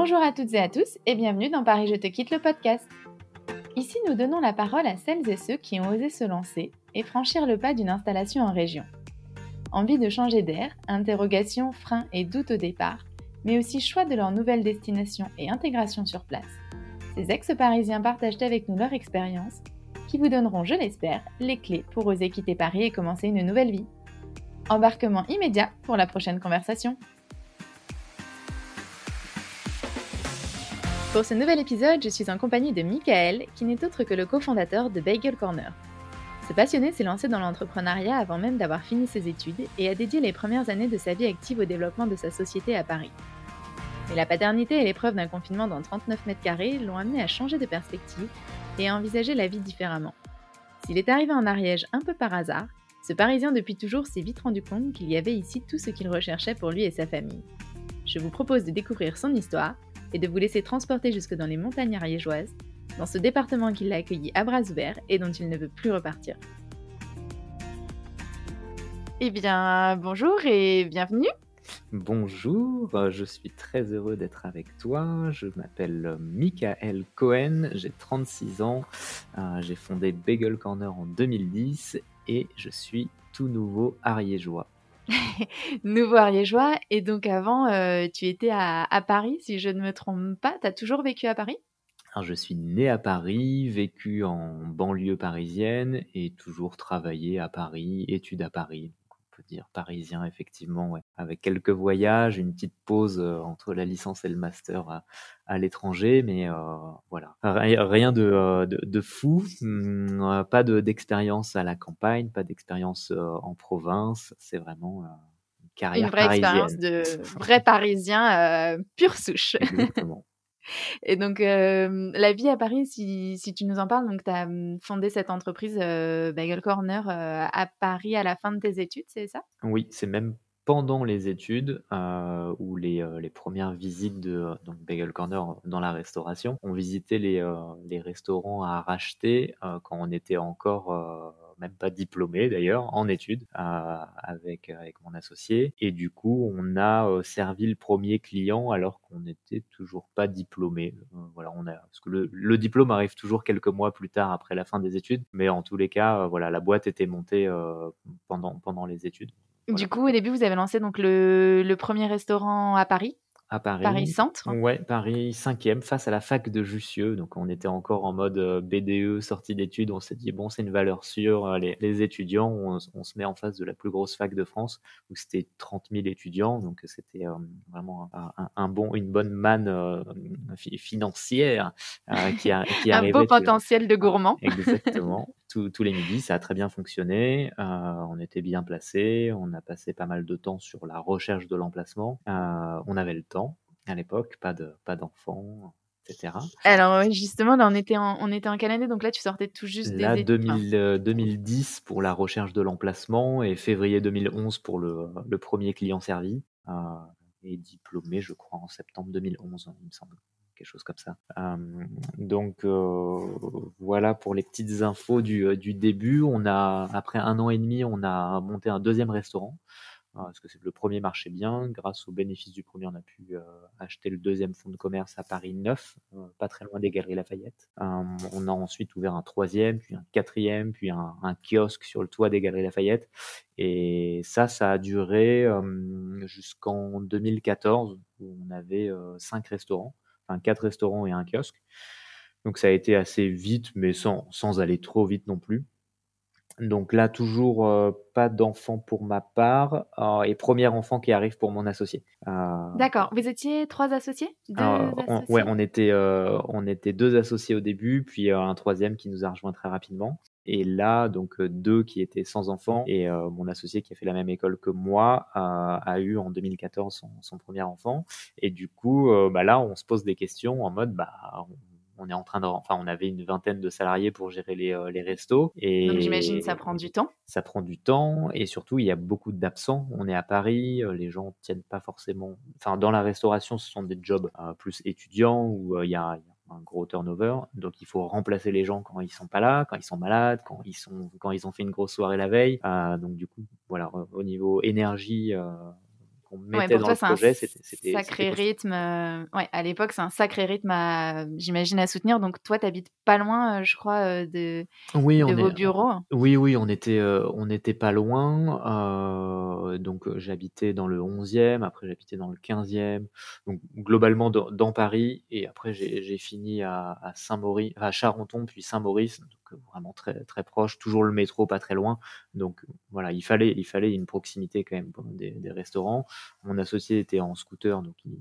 Bonjour à toutes et à tous et bienvenue dans Paris Je te quitte le podcast. Ici, nous donnons la parole à celles et ceux qui ont osé se lancer et franchir le pas d'une installation en région. Envie de changer d'air, interrogations, freins et doutes au départ, mais aussi choix de leur nouvelle destination et intégration sur place. Ces ex-parisiens partagent avec nous leur expérience qui vous donneront, je l'espère, les clés pour oser quitter Paris et commencer une nouvelle vie. Embarquement immédiat pour la prochaine conversation. Pour ce nouvel épisode, je suis en compagnie de Michael, qui n'est autre que le cofondateur de Bagel Corner. Ce passionné s'est lancé dans l'entrepreneuriat avant même d'avoir fini ses études et a dédié les premières années de sa vie active au développement de sa société à Paris. Mais la paternité et l'épreuve d'un confinement dans 39 mètres carrés l'ont amené à changer de perspective et à envisager la vie différemment. S'il est arrivé en Ariège un peu par hasard, ce Parisien depuis toujours s'est vite rendu compte qu'il y avait ici tout ce qu'il recherchait pour lui et sa famille. Je vous propose de découvrir son histoire et de vous laisser transporter jusque dans les montagnes ariégeoises, dans ce département qui l'a accueilli à bras ouverts et dont il ne veut plus repartir. Eh bien, bonjour et bienvenue. Bonjour, je suis très heureux d'être avec toi. Je m'appelle Michael Cohen, j'ai 36 ans, euh, j'ai fondé Bagel Corner en 2010 et je suis tout nouveau ariégeois. Nouveau ariégeois. Et donc avant, euh, tu étais à, Paris, si je ne me trompe pas. Tu as toujours vécu à Paris? Je suis né à Paris, vécu en banlieue parisienne et toujours travaillé à Paris, études à Paris dire parisien, effectivement, ouais. avec quelques voyages, une petite pause euh, entre la licence et le master à, l'étranger, mais euh, voilà, rien de, de, fou, hmm, pas d'expérience à la campagne, pas d'expérience euh, en province, c'est vraiment une carrière Une vraie expérience de vrai parisien pure souche. Exactement. Et donc, la vie à Paris, si, tu nous en parles, donc tu as mmh, fondé cette entreprise Bagel Corner à Paris à la fin de tes études, c'est ça? Oui, c'est même pendant les études euh, ou les, premières visites de donc Bagel Corner dans la restauration. On visitait les restaurants à racheter quand on était encore même pas diplômé d'ailleurs, en études euh, avec, avec mon associé. Et du coup, on a euh, servi le premier client alors qu'on n'était toujours pas diplômé. Euh, voilà, on a, parce que le, diplôme arrive toujours quelques mois plus tard après la fin des études, mais en tous les cas, voilà, la boîte était montée pendant, pendant les études. Du coup, au début, vous avez lancé donc le, le premier restaurant à Paris? À Paris. Paris Centre Ouais, Paris 5e, face à la fac de Jussieu. Donc, on était encore en mode euh, BDE, sortie d'études. On s'est dit, bon, c'est une valeur sûre. Euh, les, étudiants, on, se met en face de la plus grosse fac de France, où c'était 30 000 étudiants. Donc, c'était euh, vraiment un, bon, une bonne manne financière qui, a, qui Un beau potentiel de gourmand. Exactement. Tous les midis, ça a très bien fonctionné. on était bien placé. On a passé pas mal de temps sur la recherche de l'emplacement. on avait le temps à l'époque, pas de pas d'enfants, etc. Alors justement, là, on était en, on était en quelle année Donc là, tu sortais tout juste là, des 2000, 2010 pour la recherche de l'emplacement et février 2011 pour le, le premier client servi. Euh, et diplômé, je crois, en septembre 2011, il me semble quelque chose comme ça. Euh, donc euh, voilà pour les petites infos du, du, début. On a après un an et demi, on a monté un deuxième restaurant parce que le premier marchait bien. Grâce aux bénéfices du premier, on a pu euh, acheter le deuxième fonds de commerce à Paris 9, euh, pas très loin des Galeries Lafayette. Euh, on a ensuite ouvert un troisième, puis un quatrième, puis un, kiosque sur le toit des Galeries Lafayette. Et ça, ça a duré jusqu'en 2014, où on avait cinq restaurants, enfin quatre restaurants et un kiosque. Donc ça a été assez vite, mais sans, sans aller trop vite non plus. Donc là, toujours euh, pas d'enfant pour ma part euh, et premier enfant qui arrive pour mon associé. Euh, D'accord. Vous étiez trois associés, deux on, Ouais, on était, on était deux associés au début, puis un troisième qui nous a rejoint très rapidement. Et là, donc deux qui étaient sans enfant et mon associé qui a fait la même école que moi a eu en 2014 son, son, premier enfant. Et du coup, bah là, on se pose des questions en mode, bah, on est en train de, enfin, on avait une vingtaine de salariés pour gérer les, euh, les restos. Et Donc j'imagine ça prend du temps. Ça prend du temps et surtout il y a beaucoup d'absents. On est à Paris, euh, les gens tiennent pas forcément. Enfin, dans la restauration, ce sont des jobs euh, plus étudiants où il y a, un gros turnover. Donc il faut remplacer les gens quand ils sont pas là, quand ils sont malades, quand ils sont, quand ils ont fait une grosse soirée la veille. donc du coup, voilà, au niveau énergie qu'on Ouais, mettait pour dans toi, le c'est un projet, c'était sacré rythme, ouais, à l'époque, c'est un sacré rythme à j'imagine, à soutenir. Donc toi, tu habites pas loin, heu, je crois, heu, de Oui, de on vos est bureaux? oui, oui, on était, heu, on était pas loin, donc j'habitais dans le 11e, après j'habitais dans le 15e, donc globalement dans dans Paris et après j'ai fini à à Saint-Mauri à Charenton, puis Saint-Maurice, donc vraiment très très proche, toujours le métro pas très loin, donc voilà, il fallait il fallait une proximité quand même des restaurants. Mon associé était en scooter, donc il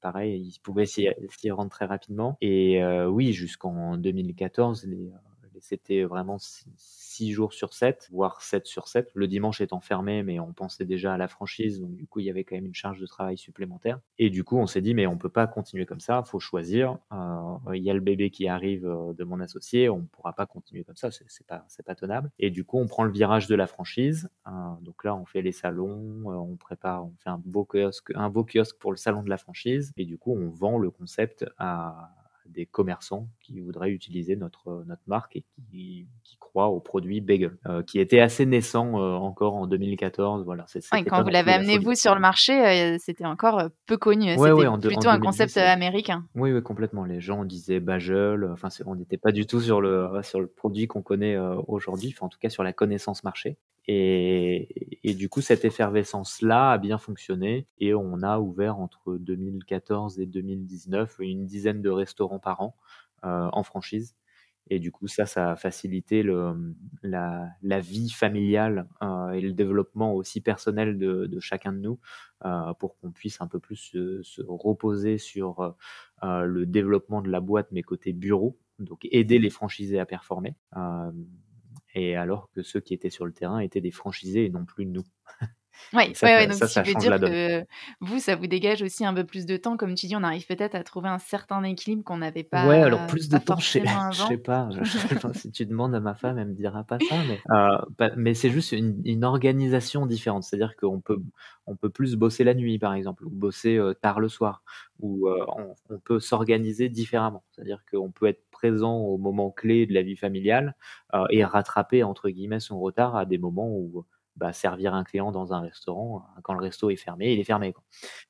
pareil, il pouvait s'y rendre très rapidement. Et heu, oui, jusqu'en 2014, les, c'était vraiment si 6 jours sur 7, voire 7 sur 7, le dimanche étant fermé, mais on pensait déjà à la franchise, donc du coup, il y avait quand même une charge de travail supplémentaire. Et du coup, on s'est dit: «Mais on peut pas continuer comme ça, faut choisir, heu, il y a le bébé qui arrive, heu, de mon associé, on pourra pas continuer comme ça, c'est pas pas tenable» et du coup, on prend le virage de la franchise, heu, donc là, on fait les salons, on prépare, on fait un beau kiosque un beau kiosque pour le salon de la franchise. Et du coup, on vend le concept à des commerçants qui voudraient utiliser notre notre marque et qui qui croient au produit bagel, heu, qui était assez naissant, heu, encore en 2014, voilà, c'est Ouais, c'était quand vous l'avez la amené, vous, sur le marché, heu, c'était encore, peu connu, Ouais, ouais, c'était en plutôt un concept, 2010, heu, heu, américain? oui, oui, complètement. Les gens disaient bagel, enfin, on n'était pas du tout sur le sur le produit qu'on connaît, aujourd'hui, enfin, en tout cas, sur la connaissance marché. Et et du coup, cette effervescence-là a bien fonctionné et on a ouvert entre 2014 et 2019 une dizaine de restaurants par an, en franchise et du coup, ça, ça a facilité le, mmh, la la vie familiale, heu et le développement aussi personnel de de chacun de nous, heu, pour qu'on puisse un peu plus se se reposer sur, heu heu, le développement de la boîte, mais côté bureau, donc aider les franchisés à performer, hem et alors que ceux qui étaient sur le terrain étaient des franchisés et non plus nous et Ouais, ça ouais, ouais, ça donc ça qui ça veut dire que vous, ça vous dégage aussi un peu plus de temps. Comme tu dis, on arrive peut-être à trouver un certain équilibre qu'on n'avait Ouais, alors pas plus de pas temps, je sais je sais pas, je pas si tu demandes à ma femme, elle me dira pas ça, mais heu, bah, mais c'est juste une une organisation différente. C'est-à-dire qu'on peut on peut plus bosser la nuit, par exemple, ou bosser, tard le soir, ou on on peut s'organiser différemment. C'est-à-dire qu'on peut être présent aux moments clés de la vie familiale, heu et «rattraper» entre guillemets son retard à des moments où, bah, servir un client dans un restaurant, quand le resto est fermé, il est fermé, quoi.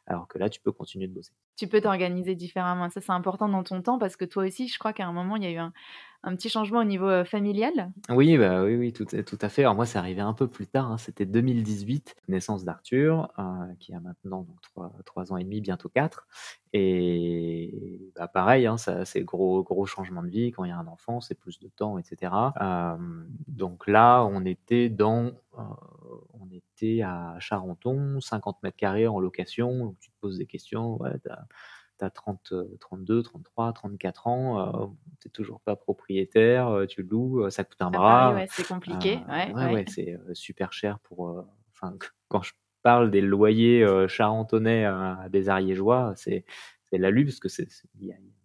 Alors que là, tu peux continuer de bosser. Tu peux t'organiser différemment. Ça, c'est important dans ton temps parce que toi aussi, je crois qu'à un moment, il y a eu un un petit changement au niveau, heu, familial? Oui, bah, oui, oui, tout à fait. Moi, c'est arrivé un peu plus tard, hein, c'était 2018, naissance d'Arthur, heu, qui a maintenant donc 3- 3 ans et demi, bientôt 4 et bah, pareil, hein, c'est gros gros changement de vie. Quand il y a un enfant, c'est plus de temps et cetera. Hem, donc là, on était dans, on était à Charenton, 50 m² en location, tu te poses des questions, ouais, tu as tu as 30, heu, 32-33-34 ans, heu, tu es toujours pas propriétaire, heu, tu loues, heu, ça coûte un bras, ouais, c'est compliqué. Ouais, ouais, ouais. ouais, c'est, super cher pour, enfin, quand je parle des loyers, heu, charentonais à des ariégeois, c'est c'est la parce que c'est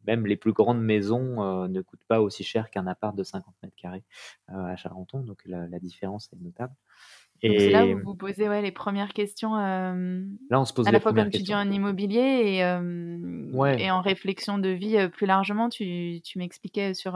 même les plus grandes maisons, ne coûtent pas aussi cher qu'un appart de 50 m², heu, à Charenton, donc la la différence est notable Donc c'est là où et vous posez, ouais, les 1res questions, hem, Là, on se pose à la fois, 1res comme tu dis, questions. en immobilier et Ouais. et en réflexion de vie, heu, plus largement. Tu tu m'expliquais sur,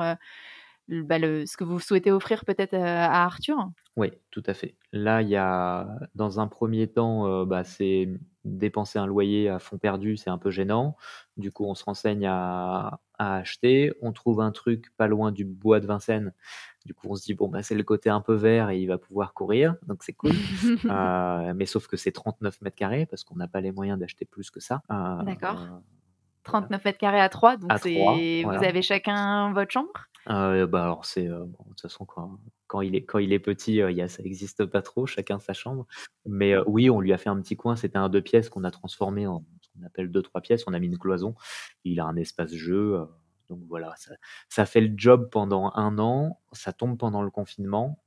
bah, le ce que vous souhaitez offrir peut-être, à Arthur? Oui, tout à fait. Là, il y a dans un 1er temps, bah, c'est dépenser un loyer à fonds perdu, c'est un peu gênant. Du coup, on se renseigne à à acheter. On trouve un truc pas loin du bois de Vincennes. Du coup, on se dit: «Bon, bah, c'est le côté un peu vert et il va pouvoir courir, donc c'est cool». Heu, mais sauf que c'est 39 m² parce qu'on n'a pas les moyens d'acheter plus que ça. Heu, D'accord. voilà. 39 m² à 3, donc À 3, c'est vous avez chacun votre chambre? Heu, bah, alors c'est, bon, de toute façon, quand quand il est quand il est petit, il y a ça existe pas trop, chacun sa chambre. Mais oui, on lui a fait un petit coin, c'était un 2 pièces qu'on a transformé en ce qu'on appelle 2-3 pièces. On a mis une cloison. Il a un espace jeu, donc voilà, ça ça fait le job pendant 1 an. Ça tombe pendant le confinement,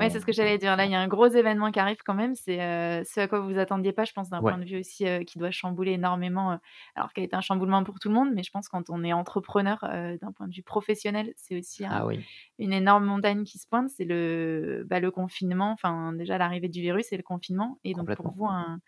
Ouais, heu, c'est ce que j'allais dire. Là, il y a un gros événement qui arrive quand même. C'est, heu, ce à quoi vous vous attendiez pas, je pense, d'un point de vue aussi, heu, qui doit chambouler énormément, alors qui a été un chamboulement pour tout le monde, mais je pense quand on est entrepreneur, d'un point de vue professionnel, c'est aussi un Ah oui. une énorme montagne qui se pointe. C'est le, bah, le confinement, enfin, déjà l'arrivée du virus et le confinement et donc pour vous un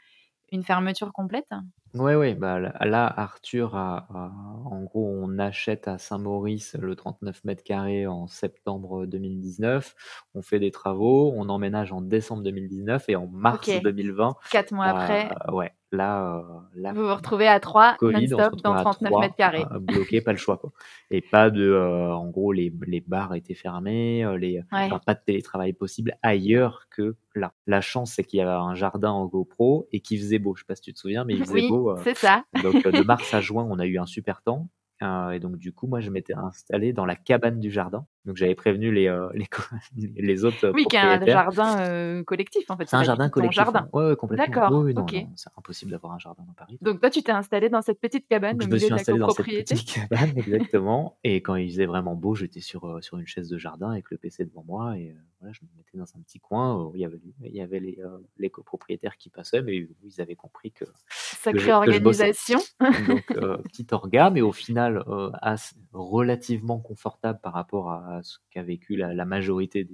une fermeture complète? Ouais, ouais, bah, là là, Arthur a a en gros, on achète à Saint-Maurice le 39 carrés en septembre 2019. On fait des travaux, on emménage en décembre 2019 et en mars OK. 2020, 4 mois après heu, ouais, là, heu, là, vous vous retrouvez à 3 Covid, on se non-stop retrouve dans à 39 3, mètres carrés. bloqués, pas le choix, quoi et pas de, heu, en gros, les les bars étaient fermés, les Ouais. enfin, pas de télétravail possible ailleurs que là. La chance, c'est qu'il y avait un jardin en GoPro et qu'il faisait beau. Je sais pas si tu te souviens, mais il faisait Oui, beau, heu, c'est ça. donc heu, de mars à juin, on a eu un super temps, heu et donc du coup, moi, je m'étais installé dans la cabane du jardin. Donc j'avais prévenu les, heu, les autres Oui, qui est un propriétaires. jardin, heu, collectif, en fait, C'est un jardin collectif, jardin? Ouais, ouais, complètement. D'accord, oui, c'est impossible d'avoir un jardin dans Paris. Donc toi, tu t'es installé dans cette petite cabane Donc je me suis installé dans cette petite cabane, exactement et quand il faisait vraiment beau, j'étais sur, heu, sur une chaise de jardin avec le PC devant moi et voilà, je me mettais dans un petit coin où il y avait il y avait les, copropriétaires qui passaient, mais ils avaient compris que Sacrée que je organisation. Donc heu, petite orga, mais au final, heu, ass relativement confortable par rapport à ce qu'a vécu la la majorité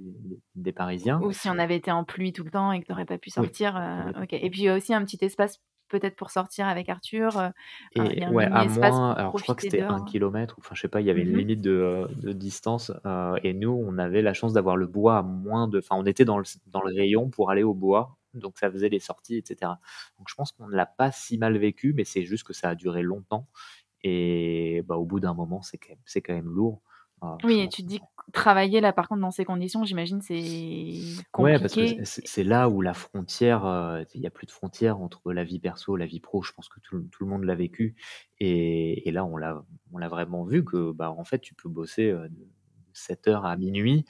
des Parisiens. Ou si on avait été en pluie tout le temps et que tu aurais pas pu Oui, sortir, complètement. OK et puis il y a aussi un petit espace peut-être pour sortir avec Arthur, un il y Et a un ouais, à moins alors je crois que c'était 1 dehors? kilomètre enfin, je sais pas, il y avait une Mmh mh. limite de, de distance, et nous, on avait la chance d'avoir le bois à moins de enfin, on était dans le s dans le rayon pour aller au bois, donc ça faisait les sorties et cetera. Donc je pense qu'on ne l'a pas si mal vécu, mais c'est juste que ça a duré longtemps et bah, au bout d'un moment, c'est quand même c'est quand même lourd, je Oui et tu te dis travailler là, par contre, dans ces conditions, j'imagine, c'est Ouais, parce que compliqué c'est là où la frontière, heu, il y a plus de frontière entre la vie perso, la vie pro. Je pense que tout le tout le monde l'a vécu et et là, on l'a on l'a vraiment vu que, bah, en fait, tu peux bosser, heu, de 07:00 à 00:00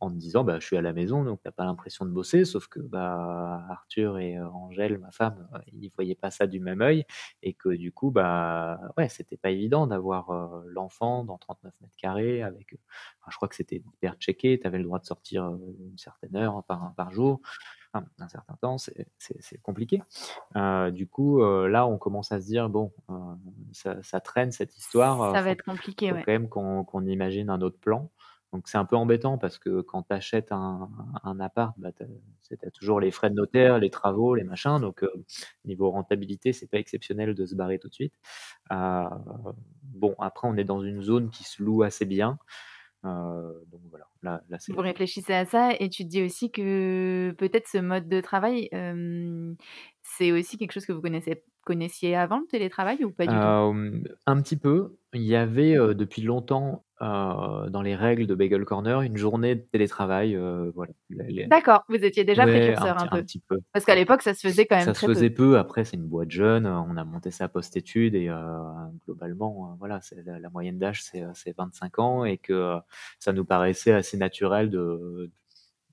en te disant: «Bah, je suis à la maison», donc tu as pas l'impression de bosser. Sauf que, bah, Arthur et heu, Angèle, ma femme, heu, ils voyaient pas ça du même œil et que du coup, bah, ouais, c'était pas évident d'avoir, heu, l'enfant dans 39 carrés avec, enfin, je crois que c'était hyper checké. Tu avais le droit de sortir, une certaine heure par par jour, enfin, un certain temps, c'est compliqué. Du coup, là, on commence à se dire: «Bon, ça ça traîne cette histoire, Ça va faut être compliqué, ouais. quand même qu'on qu'on imagine un autre plan». Donc c'est un peu embêtant parce que quand tu achètes un un appart, bah, tu as toujours les frais de notaire, les travaux, les machins, donc heu, niveau rentabilité, c'est pas exceptionnel de se barrer tout de suite. Heu, bon, après, on est dans une zone qui se loue assez bien, heu, donc voilà, là là, c'est Vous réfléchissez à ça et tu te dis aussi que peut-être ce mode de travail, c'est aussi quelque chose que vous connaissez connaissiez avant le télétravail ou pas du tout? Un petit peu. Il y avait, depuis longtemps, dans les règles de Bagel Corner, une journée de télétravail, voilà, les D'accord, vous étiez déjà ouais, un peu? petit peu, Parce qu'à l'époque, ça se faisait quand même Ça se très peu? faisait peu, après, c'est une boîte jeune, on a monté ça post-études et globalement, voilà, c'est la la moyenne d'âge, c'est, heu, c'est 25 ans et que, ça nous paraissait assez naturel de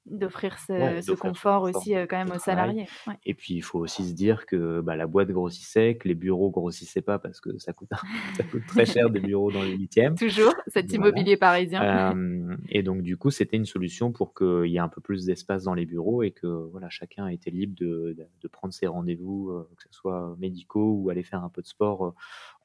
D'offrir ce ouais, ce confort aussi, heu, quand même aux salariés, ouais. et puis, il faut aussi se dire que, bah, la boîte grossissait, que les bureaux grossissaient pas parce que ça coûte ça coûte très cher des bureaux dans le 8e. Toujours cet Voilà, immobilier parisien. et donc du coup, c'était une solution pour qu'il y ait un peu plus d'espace dans les bureaux et que, voilà, chacun était libre de de de prendre ses rendez-vous, heu, que ce soit médicaux ou aller faire un peu de sport, heu,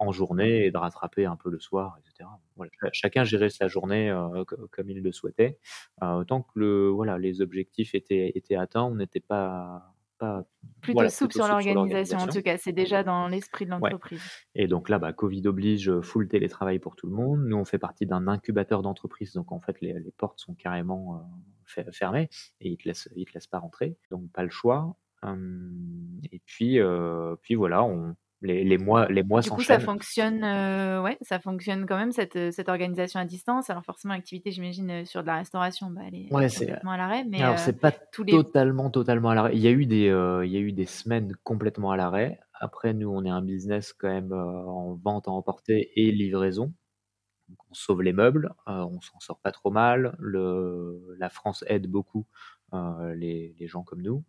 en journée et de rattraper un peu le soir et cetera. Voilà, cha chacun gérait sa journée, co comme il le souhaitait, heu, tant que le voilà, les objectifs étaient étaient atteints, on n'était pas pas Plutôt voilà, souple plutôt sur l'organisation, en tout cas, c'est déjà dans l'esprit de Ouais l'entreprise. et donc là, bah, Covid oblige, full télétravail pour tout le monde. Nous, on fait partie d'un incubateur d'entreprise, donc en fait, les les portes sont carrément, fer fermées et ils te laissent ils te laissent pas rentrer, donc pas le choix. Hem et puis, heu, puis voilà, on les les mois les mois Du coup, ça fonctionne, heu, ouais, ça fonctionne quand même cette, heu, cette organisation à distance. Alors forcément, l'activité, j'imagine, heu, sur de la restauration, bah, elle est complètement à l'arrêt, mais alors c'est pas tous les totalement, totalement à l'arrêt. Il y a eu des, il y a eu des semaines complètement à l'arrêt. Après, nous, on est un business quand même, en vente à emporter et livraison, donc on sauve les meubles, on s'en sort pas trop mal. Le la France aide beaucoup, les les gens comme nous,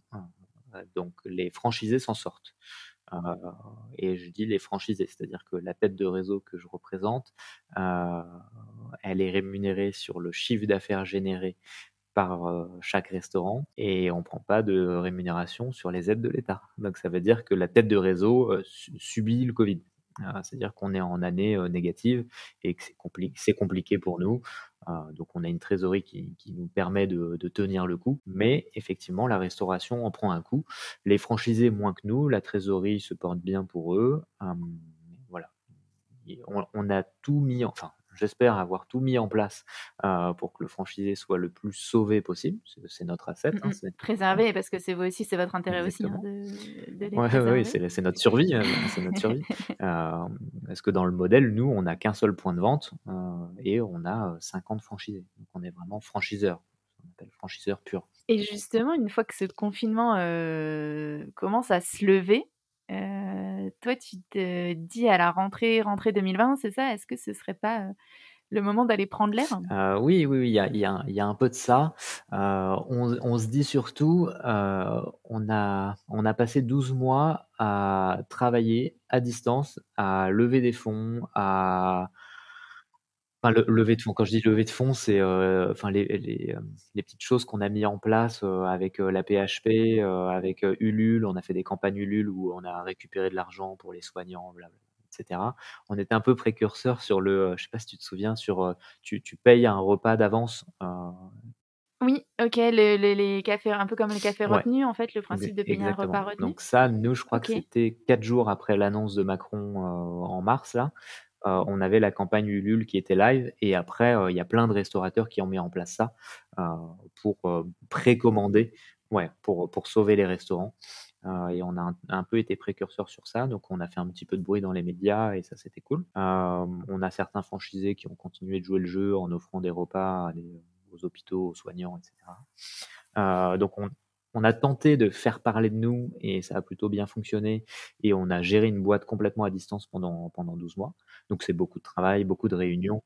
heu, donc les franchisés s'en sortent, et je dis les franchisés, c'est-à-dire que la tête de réseau que je représente, heu, elle est rémunérée sur le chiffre d'affaires généré par, heu, chaque restaurant et on prend pas de rémunération sur les aides de l'État. Donc ça veut dire que la tête de réseau, subit le Covid. C'est-à-dire qu'on est en année, négative et que c'est compli c'est compliqué pour nous. donc on a une trésorerie qui nous permet de tenir le coup. Mais effectivement, la restauration en prend un coup. Les franchisés moins que nous, la trésorerie se porte bien pour eux. voilà. on a tout mis enfin j'espère avoir tout mis en place euh, pour que le franchisé soit le plus sauvé possible. C'est notre asset. Hein, préserver, parce que c'est vous aussi, c'est votre intérêt aussi hein, de, de, les Oui, c'est notre survie. Hein, c'est notre survie. euh, parce que dans le modèle, nous, on n'a qu'un seul point de vente euh, et on a 50 franchisés. Donc on est vraiment franchiseur. On appelle franchiseur pur. Et justement, une fois que ce confinement euh, commence à se lever, toi, tu te dis à la rentrée, rentrée 2020, c'est ça? Est-ce que ce serait pas le moment d'aller prendre l'air? Oui, oui, oui, il y a, y, a, y a, un peu de ça. On, se dit surtout, on, a, on a passé 12 mois à travailler à distance, à lever des fonds, à Enfin, le lever de fonds, quand je dis lever de fonds, c'est, euh, enfin les les, les petites choses qu'on a mis en place, euh, avec, euh, la PHP, avec, Ulule. On a fait des campagnes Ulule où on a récupéré de l'argent pour les soignants, etc. On était un peu précurseur sur le, je sais pas si tu te souviens, sur, tu tu payes un repas d'avance, Oui, OK, les les cafés un peu comme les cafés retenus, en fait, le principe de payer un repas retenu? Donc ça, nous, je crois que c'était 4 jours après l'annonce de Macron, en mars là. Euh, on avait la campagne Ulule qui était live et après euh, il y a plein de restaurateurs qui ont mis en place ça euh, pour précommander, ouais, pour, sauver les restaurants. et on a un, peu été précurseur sur ça, donc on a fait un petit peu de bruit dans les médias et ça c'était cool. on a certains franchisés qui ont continué de jouer le jeu en offrant des repas aux hôpitaux, aux soignants, etc. donc on, on a tenté de faire parler de nous et ça a plutôt bien fonctionné. Et on a géré une boîte complètement à distance pendant, pendant 12 mois. Donc c'est beaucoup de travail, beaucoup de réunions.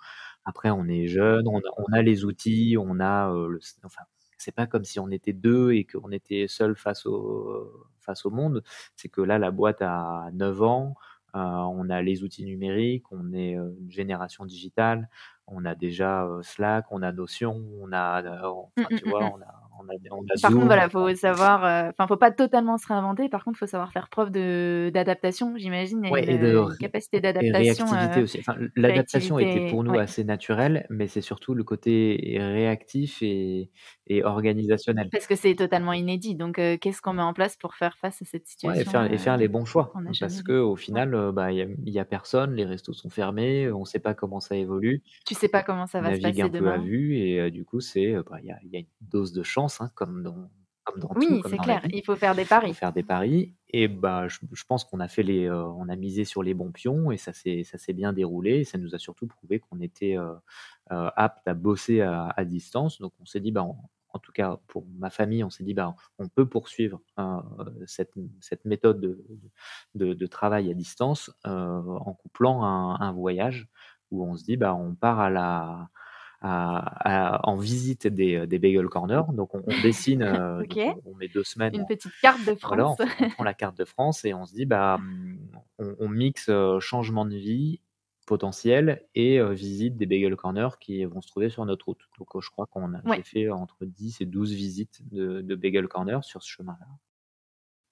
Après, on est jeune, on a, on a les outils, on a le, enfin, c'est pas comme si on était deux et qu'on était seul face au, face au monde. C'est que là, la boîte a 9 ans. Euh, on a les outils numériques, on est une génération digitale, on a déjà Slack, on a Notion, on a, enfin, tu vois, on a, par contre, voilà, faut savoir, euh, enfin, faut pas totalement se réinventer. Par contre, faut savoir faire preuve de d'adaptation, j'imagine, et, de capacité d'adaptation. réactivité euh, aussi. l'adaptation était pour nous assez naturelle, mais c'est surtout le côté réactif et, et organisationnel. Parce que c'est totalement inédit. Donc, euh, qu'est-ce qu'on met en place pour faire face à cette situation et, faire, et, faire, les bons choix. Parce que au final, bah, il y, a personne, les restos sont fermés, on ne sait pas comment ça évolue. Tu sais pas comment ça va se passer un peu à vue, et du coup, bah, il y, a, y a une dose de chance Hein, comme dans, comme dans oui, c'est clair. Il faut faire des paris. faire des paris. Et bah, je, pense qu'on a fait les, euh, on a misé sur les bons pions et ça s'est, bien déroulé. Et ça nous a surtout prouvé qu'on était euh, euh, apte à bosser à, distance. Donc on s'est dit, bah, en tout cas pour ma famille, on s'est dit, bah, on peut poursuivre cette, cette, méthode de, de, de, travail à distance en couplant un, un, voyage où on se dit, bah, on part à la en visite des, des Bagel Corner. Donc on, dessine, euh, on, met deux semaines. Une petite carte de France. on, prend la carte de France et on se dit, bah, on, mixe euh, changement de vie potentiel et euh, visite des Bagel Corner qui vont se trouver sur notre route. Donc je crois qu'on a fait entre 10 et 12 visites de, de Bagel Corner sur ce chemin-là.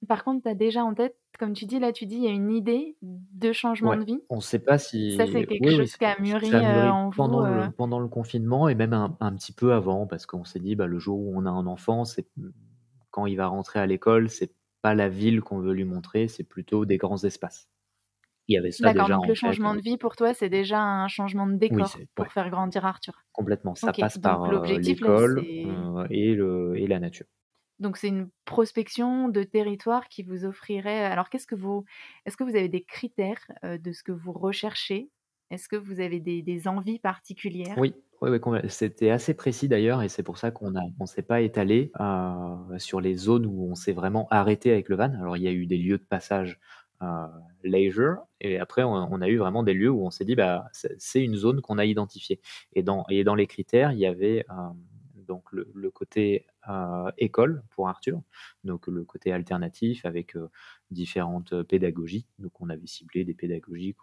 Par contre, tu as déjà en tête, comme tu dis, là, tu dis, il y a une idée de changement de vie? On ne sait pas si. Ça, c'est quelque chose qui a mûri, euh, en pendant, vous, le, euh. pendant le confinement et même un, un petit peu avant, parce qu'on s'est dit, bah, le jour où on a un enfant, c'est quand il va rentrer à l'école, c'est pas la ville qu'on veut lui montrer, c'est plutôt des grands espaces. Il y avait ça D'accord, donc le changement de vie pour toi, c'est déjà un changement de décor pour faire grandir Arthur. Complètement, ça passe par euh, l'école et, le, et la nature. Donc c'est une prospection de territoire qui vous offrirait. Alors qu'est-ce que vous, est-ce que vous avez des critères de ce que vous recherchez? Est-ce que vous avez des, envies particulières? Oui, oui, c'était assez précis d'ailleurs, et c'est pour ça qu'on ne s'est pas étalé sur les zones où on s'est vraiment arrêté avec le van. Alors il y a eu des lieux de passage leisure, et après on, a eu vraiment des lieux où on s'est dit bah c'est une zone qu'on a identifiée. Et dans, et dans les critères, il y avait donc le, côté euh, école pour Arthur, donc le côté alternatif avec euh, différentes pédagogies. Donc on avait ciblé des pédagogies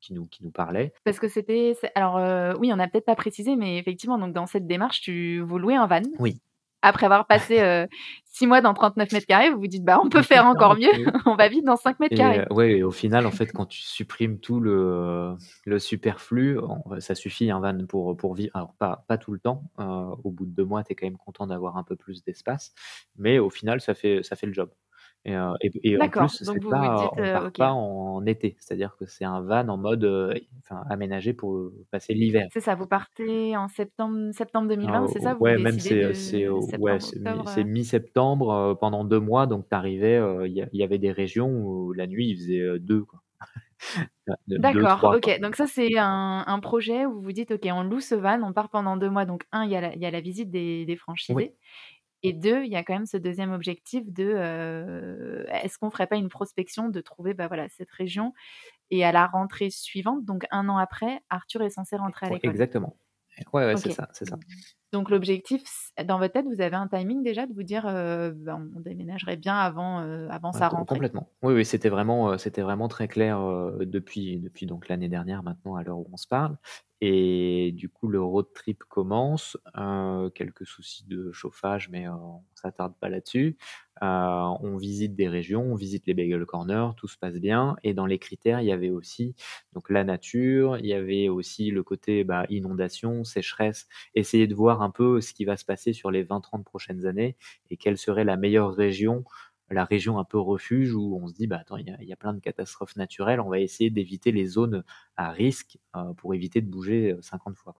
qui nous, qui nous parlaient. Parce que c'était. Alors euh, oui, on n'a peut-être pas précisé, mais effectivement, donc dans cette démarche, tu vous louez un van. Oui. Après avoir passé 6 mois dans 39 mètres carrés, vous vous dites, bah, on peut faire encore mieux, on va vite dans 5 mètres carrés. Oui, et au final, en fait, quand tu supprimes tout le, le superflu, ça suffit un van pour, pour vivre. Alors, pas, pas tout le temps. au bout de deux mois, tu es quand même content d'avoir un peu plus d'espace. Mais au final, ça fait, ça fait le job. Et, euh, et, en plus, c'est pas, on part pas en été, c'est-à-dire que c'est un van en mode enfin, aménagé pour passer l'hiver. C'est ça, vous partez en septembre, septembre 2020, c'est ça? vous Ouais, même c'est c'est ouais, mi-septembre pendant deux mois, donc tu arrivais, il y, avait des régions où la nuit il faisait deux. Quoi. D'accord, ok. Donc ça, c'est un, un, projet où vous vous dites, ok, on loue ce van, on part pendant deux mois. Donc un, il y a la, il y a la visite des, des franchisés. Et deux, il y a quand même ce deuxième objectif de est-ce qu'on ferait pas une prospection de trouver bah, voilà, cette région et à la rentrée suivante, donc un an après, Arthur est censé rentrer à l'école. Exactement. Ouais, ouais c'est ça, c'est ça. Donc l'objectif, dans votre tête, vous avez un timing déjà de vous dire, ben, on déménagerait bien avant, avant sa rentrée? Complètement. Oui, oui, c'était vraiment, c'était vraiment très clair depuis, depuis donc l'année dernière maintenant à l'heure où on se parle. Et du coup, le road trip commence. Euh, quelques soucis de chauffage, mais euh, on s'attarde pas là-dessus. Euh, on visite des régions, on visite les bagel corners, tout se passe bien. Et dans les critères, il y avait aussi donc la nature, il y avait aussi le côté bah, inondation, sécheresse. Essayer de voir un peu ce qui va se passer sur les 20-30 prochaines années et quelle serait la meilleure région la région un peu refuge où on se dit bah attends il y, a plein de catastrophes naturelles on va essayer d'éviter les zones à risque euh, pour éviter de bouger 50 euh, fois.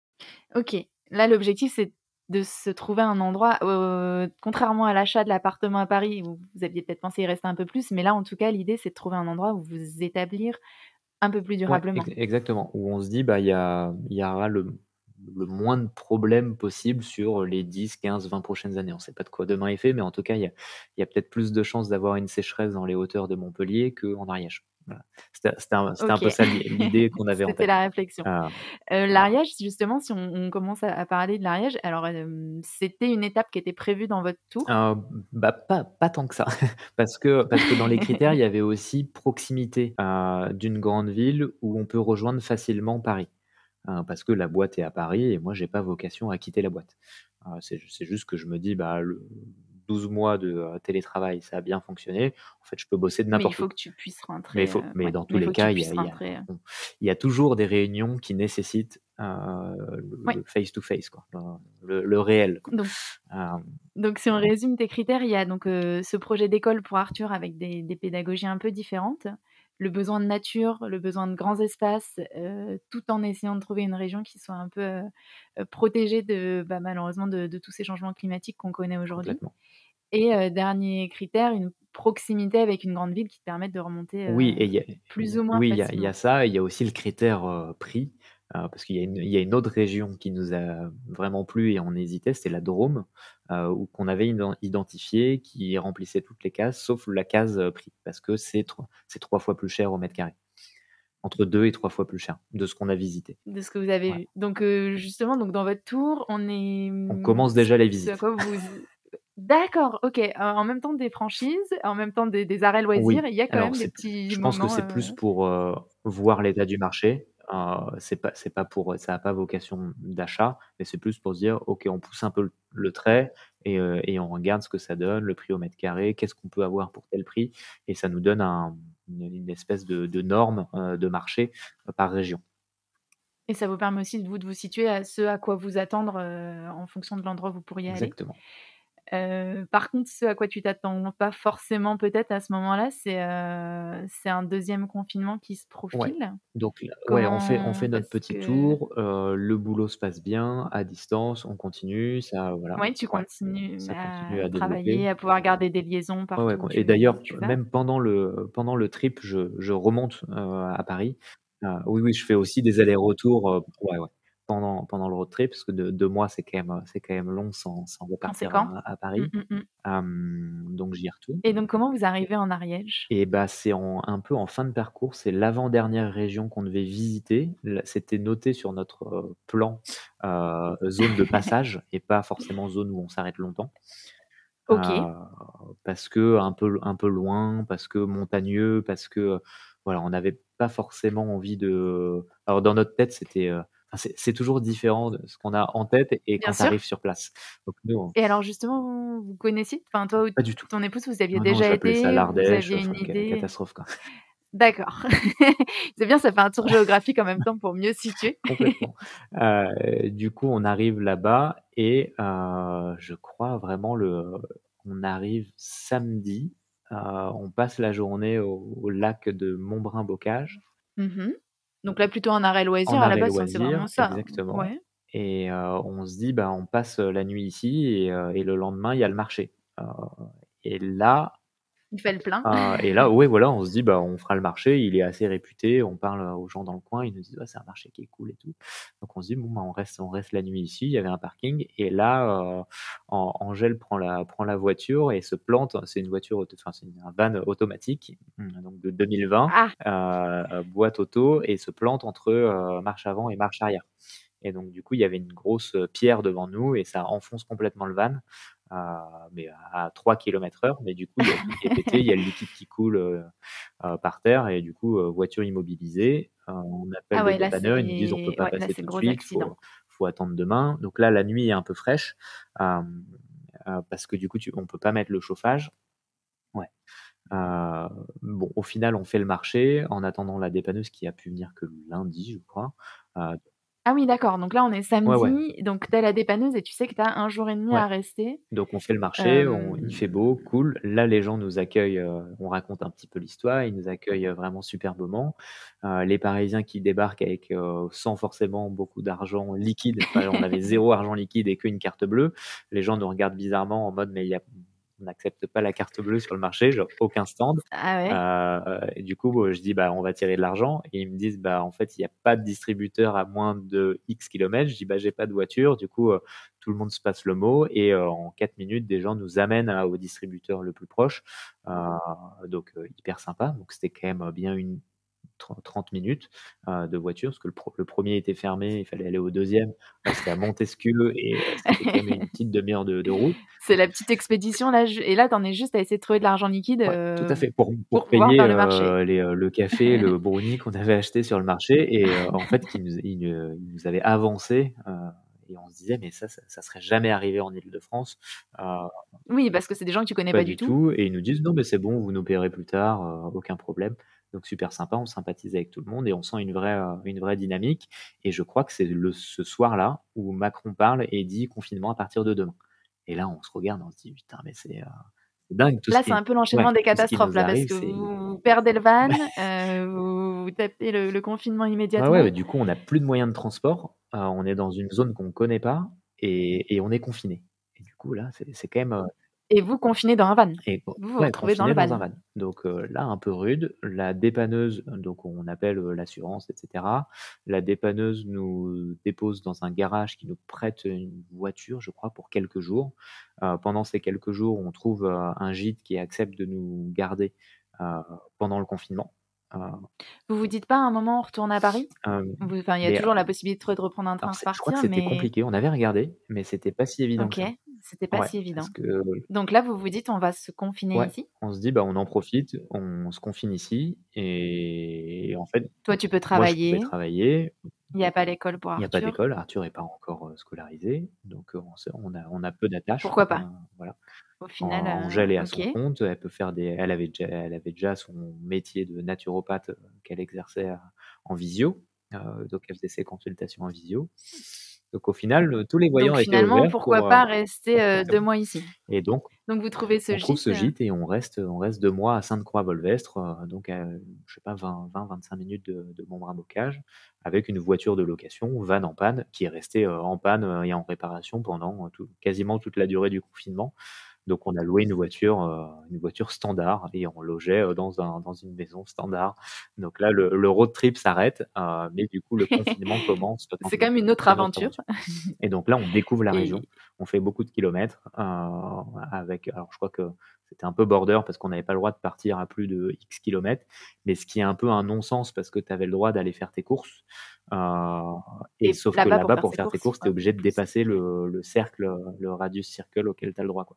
Ok là l'objectif c'est de se trouver un endroit euh, contrairement à l'achat de l'appartement à Paris où vous aviez peut-être pensé y rester un peu plus mais là en tout cas l'idée c'est de trouver un endroit où vous établir un peu plus durablement. exactement où on se dit bah il y, y aura le le moins de problèmes possible sur les 10, 15, 20 prochaines années. On ne sait pas de quoi demain est fait, mais en tout cas, il y a, peut-être plus de chances d'avoir une sécheresse dans les hauteurs de Montpellier qu'en Ariège. C'était un, peu ça l'idée qu'on avait en tête. C'était la réflexion. Ah. Euh, L'Ariège, justement, si on, commence à, parler de l'Ariège, alors euh, c'était une étape qui était prévue dans votre tour? Euh, bah, pas, pas tant que ça. parce, que, parce que dans les critères, il y avait aussi proximité d'une grande ville où on peut rejoindre facilement Paris. Hein, parce que la boîte est à Paris et moi, j'ai pas vocation à quitter la boîte. c'est juste que je me dis, bah, le 12 mois de euh, télétravail, ça a bien fonctionné. En fait, je peux bosser de n'importe où. il faut que tu puisses rentrer. Mais, euh, dans tous les cas, il y, a, toujours des réunions qui nécessitent euh, le face-to-face, quoi, le, réel. Donc, si on résume tes critères, il y a donc ce projet d'école pour Arthur avec des, des pédagogies un peu différentes le besoin de nature, le besoin de grands espaces, euh, tout en essayant de trouver une région qui soit un peu euh, protégée de, bah, malheureusement de, tous ces changements climatiques qu'on connaît aujourd'hui. Et dernier critère, une proximité avec une grande ville qui te permette de remonter oui, et y a, plus ou moins. Oui, il y, a ça, il y a aussi le critère prix. parce qu'il y, y, a une autre région qui nous a vraiment plu et on hésitait, c'était la Drôme, euh, qu'on avait identifié, qui remplissait toutes les cases, sauf la case euh, prix, parce que c'est trois fois plus cher au mètre carré. Entre deux et trois fois plus cher de ce qu'on a visité. De ce que vous avez vu. Donc, euh, justement, donc dans votre tour, on est. On commence déjà les visites. D'accord, ok. en même temps des franchises, en même temps des, arrêts loisirs, il y a quand même des petits. Je pense que c'est plus pour voir l'état du marché, c'est pas c'est pas pour ça a pas vocation d'achat, mais c'est plus pour se dire ok on pousse un peu le, trait et, et, on regarde ce que ça donne, le prix au mètre carré, qu'est-ce qu'on peut avoir pour tel prix et ça nous donne un, une, espèce de, de norme de marché par région. Et ça vous permet aussi de vous de vous situer à ce à quoi vous attendre en fonction de l'endroit où vous pourriez aller. Exactement par contre, ce à quoi tu t'attends pas forcément peut-être à ce moment-là, c'est c'est un deuxième confinement qui se profile. Donc ouais, on fait on fait notre petit tour, le boulot se passe bien à distance, on continue, ça voilà. Oui, tu continues à travailler, à pouvoir garder des liaisons partout et d'ailleurs, même pendant le pendant le trip, je je remonte, à Paris. oui, oui, je fais aussi des allers-retours, ouais, ouais pendant, pendant le road trip, parce que de, deux mois, c'est quand, même, c'est quand même long sans, sans repartir à, à, Paris. Mmh, mmh, mmh. donc j'y retourne. Et donc comment vous arrivez en Ariège? Et bah, c'est un peu en fin de parcours, c'est l'avant-dernière région qu'on devait visiter. C'était noté sur notre euh, plan euh, zone de passage et pas forcément zone où on s'arrête longtemps. Ok. Euh, parce que un peu, un peu loin, parce que montagneux, parce que voilà, on n'avait pas forcément envie de. Alors dans notre tête, c'était c'est toujours différent de ce qu'on a en tête et Bien quand tu sûr. arrives sur place. Donc nous, on Et alors justement, vous connaissiez? Enfin toi ou Pas du tout. ton épouse, vous aviez non, déjà j'appelais ça été? Vous l'Ardèche, aviez une idée? catastrophe, quoi. D'accord. C'est bien, ça fait un tour géographique en même temps pour mieux situer. Complètement. Heu, du coup, on arrive là-bas et heu, je crois vraiment le on arrive samedi, heu, on passe la journée au au lac de Montbrun-Bocage. Mmh mh. Donc là, plutôt un arrêt En loisir à la base, c'est vraiment ça, hein? exactement Ouais. et heu, on se dit: «Bah, on passe, heu, la nuit ici et heu et le lendemain, il y a le marché». Et là Il fait le plein. heu et là, ouais, voilà, on se dit: «Bah, on fera le marché, il est assez réputé». On parle, aux gens dans le coin, ils nous disent: «Ouais, c'est un marché qui est cool et tout». Donc on se dit: «Bon, bah, on reste on reste la nuit ici». Il y avait un parking et là, An Angèle prend la prend la voiture et se plante. C'est une voiture enfin, c'est un van automatique, mmh, donc de 2020, Ah! heu, boîte auto et se plante entre, heu, marche avant et marche arrière et donc du coup, il y avait une grosse, pierre devant nous et ça enfonce complètement le van, heu, mais à 3 kilomètres heure. Mais du coup, il y a tout qui est pété, il y a le liquide qui coule, heu heu, par terre et du coup, heu, voiture immobilisée. On appelle Ah les ouais, dépanneurs, ils nous disent: «On peut pas ouais, passer tout de suite, faut faut attendre demain». Donc là, la nuit est un peu fraîche, parce que du coup, tu on peut pas mettre le chauffage. Ouais. Bon, au final, on fait le marché en attendant la dépanneuse qui a pu venir que lundi, je crois. Ah oui, d'accord, donc là, on est Ouais, ouais. samedi, donc tu as la dépanneuse et tu sais que tu as 1 jour et demi Ouais. à rester. Donc on fait le marché, on il fait Hem beau, cool. Là, les gens nous accueillent, heu, on raconte un petit peu l'histoire, ils nous accueillent, heu, vraiment superbement. Les Parisiens qui débarquent avec, sans forcément beaucoup d'argent liquide, enfin, on avait 0 argent liquide et qu'une carte bleue. Les gens nous regardent bizarrement en mode: «Mais il y a on n'accepte pas la carte bleue sur le marché», genre aucun stand. Ah ouais? Heu et du coup, heu, je dis: «Bah, on va tirer de l'argent» et ils me disent: «Bah, en fait, il y a pas de distributeur à moins de X kilomètres». Je dis: «Bah, j'ai pas de voiture». Du coup, heu, tout le monde se passe le mot et en 4 minutes, des gens nous amènent au distributeur le plus proche. Donc hyper sympa. Donc c'était quand même, bien une tren trente minutes, heu, de voiture parce que le pre le 1er était fermé, il fallait aller au 2e. Là, c'était à Montesquieu et c'était quand même une petite 1/2 heure de de route. C'est la petite expédition là et là, tu en es juste à essayer de trouver de l'argent liquide, Ouais, tout à fait, pour pour payer, faire le les, café, le brownie qu'on avait acheté sur le marché et en fait, qui nous ils nous avaient avancé, et on se disait: «Mais ça, ça ça serait jamais arrivé en Île-de-France». Heu Oui, parce que c'est des gens que tu connais Pas pas du tout. tout et ils nous disent: «Non, mais c'est bon, vous nous payerez plus tard, aucun problème». Donc super sympa, on sympathise avec tout le monde et on sent une vraie, heu, une vraie dynamique. Et je crois que c'est le ce soir-là où Macron parle et dit: «Confinement à partir de demain» et là, on se regarde, on se dit: «Putain, mais c'est, c'est dingue tout Là, c'est qui» un peu ouais, l'enchaînement des catastrophes là, parce que c'est vous perdez le van, vous vous tapez le le confinement Ouais, ouais, immédiatement. du coup, on a plus de moyens de transport, on est dans une zone qu'on connaît pas et et on est confinés et du coup, là, c'est quand même, Et vous confinés dans un van? Et Vous vous ouais, retrouvez dans le dans van? un van. Donc heu, là, un peu rude. La dépanneuse, donc on appelle, heu, l'assurance et cetera. La dépanneuse nous dépose dans un garage qui nous prête une voiture, je crois, pour quelques jours. Heu, pendant ces quelques jours, on trouve, un gîte qui accepte de nous garder, pendant le confinement. Heu Vous vous dites pas à un moment: «On retourne à Paris»? Enfin, il y a toujours la possibilité de reprendre un train, c'est je crois que c'était mais compliqué. On avait regardé, mais c'était pas si évident OK, c'était pas Ouais, si évident. que Donc là, vous vous dites: «On va se confiner Ouais, ici»? on se dit: «Bah, on en profite, on se confine ici» et en fait, Toi, tu peux moi, je pouvais travailler. Il y a pas l'école pour Il y a pas Arthur. d'école, Arthur est pas encore, scolarisé, donc on a on a peu d'attaches, Pourquoi pas? voilà. Au final, Angèle est heu, à son compte, elle peut faire des elle avait déjà elle avait déjà son métier de naturopathe, heu, qu'elle exerçait, heu, en visio, donc elle faisait ses consultations en visio. Donc au final, tous les Donc voyants étaient finalement, ouverts pourquoi pour, pas rester, heu, 2 exactement mois ici? et donc Donc vous trouvez ce on trouve gîte, ce gîte et on reste, on reste 2 mois à Sainte-Croix-Volvestre, donc à, je sais pas, 20-20-25 minutes de de Montbrun-Bocage avec une voiture de location, van en panne, qui est restée, en panne, et en réparation pendant, tout quasiment toute la durée du confinement. Donc on a loué une voiture, heu, une voiture standard et on logeait, heu, dans un dans une maison standard. Donc là, le le road trip s'arrête, heu, mais du coup, le confinement commence C'est quand même une autre aventure et donc là, on découvre la région. On fait beaucoup de kilomètres, heu, avec alors je crois que c'était un peu border parce qu'on n'avait pas le droit de partir à plus de X kilomètres, mais ce qui est un peu un non-sens parce que tu avais le droit d'aller faire tes courses, heu et et sauf que là-bas, pour faire pour ses faire tes courses, courses, tu es obligé de dépasser le le cercle, le radius circle auquel tu as le droit, quoi.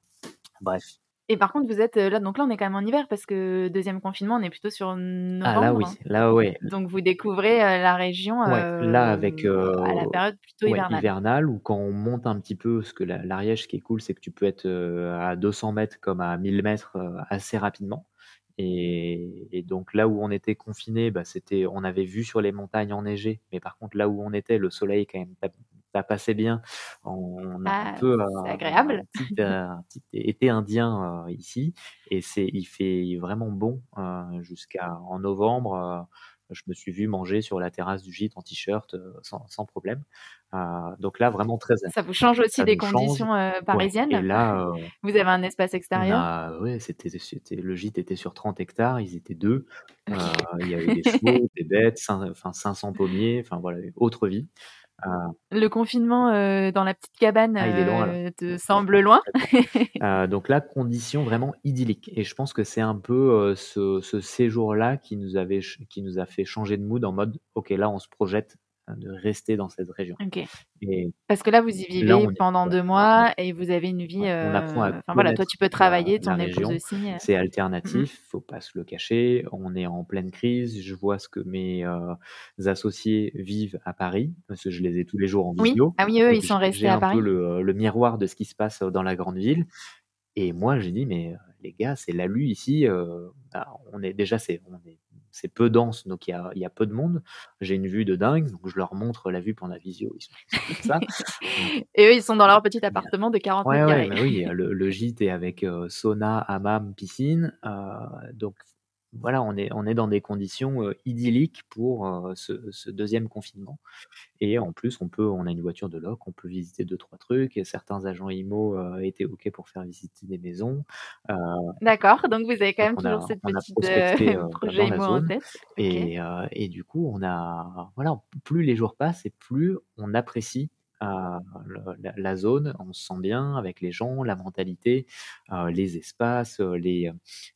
Bref. Et par contre, vous êtes, là donc là, on est quand même en hiver parce que deuxième confinement, on est plutôt sur novembre. Ah là oui, là ouais. Donc vous découvrez, la région, Ouais, là avec, à la période plutôt ouais, hivernale. hivernale ou quand on monte un petit peu, parce que l'Ariège, ce qui est cool, c'est que tu peux être, à 200 mètres comme à 1000 mètres, assez rapidement. Et, donc là où on était confiné, bah, c'était, on avait vu sur les montagnes enneigées, mais par contre là où on était, le soleil quand même ça passait bien. On a un Ah, peu un, agréable. petit, un petit été indien ici, et c'est, il fait vraiment bon jusqu'à en novembre. je me suis vu manger sur la terrasse du gîte en t-shirt sans, sans, problème. Donc là, vraiment très. Ça vous change aussi ça des conditions parisiennes. Ouais. Et là, vous avez un espace extérieur? a, ouais, c'était, le gîte était sur 30 hectares, ils étaient deux. il y avait des chevaux, des bêtes, enfin 500 pommiers, enfin voilà, autre vie. Le confinement dans la petite cabane ah, loin, te semble loin. donc là, condition vraiment idyllique. Et je pense que c'est un peu ce, ce séjour-là qui nous avait, qui nous a fait changer de mood en mode, ok, là, on se projette de rester dans cette région. Et Parce que là, vous y vivez là, on est- pendant deux mois et vous avez une vie. On apprend à euh, Enfin voilà, toi, tu peux travailler, ton épouse aussi. euh. C'est alternatif, faut pas se le cacher. On est en pleine crise. Je vois ce que mes euh, associés vivent à Paris, parce que je les ai tous les jours en Oui. visio. Ah oui, eux, ils sont j'ai- restés J'ai à un Paris? peu le, le miroir de ce qui se passe dans la grande ville. Et moi, j'ai dit, mais les gars, c'est la lue ici. euh, bah, on est déjà, c'est peu dense, donc il y a, y a peu de monde. J'ai une vue de dingue, donc je leur montre la vue pendant la visio. Ils sont, comme ça. Et eux, ils sont dans leur petit appartement de 40 Ouais, mètres ouais, carrés. mais oui, le, le gîte est avec euh, sauna, hammam, piscine. euh, donc voilà, on est, on est dans des conditions euh, idylliques pour euh, ce, ce deuxième confinement. Et en plus, on peut, on a une voiture de loc, on peut visiter deux, trois trucs. Et certains agents IMO euh, étaient OK pour faire visiter des maisons. D'accord, donc vous avez quand même a, toujours cette petite projet IMO en tête. Et, et du coup, on a, voilà, plus les jours passent et plus on apprécie euh, la, la zone, on se sent bien avec les gens, la mentalité, euh, les espaces, les,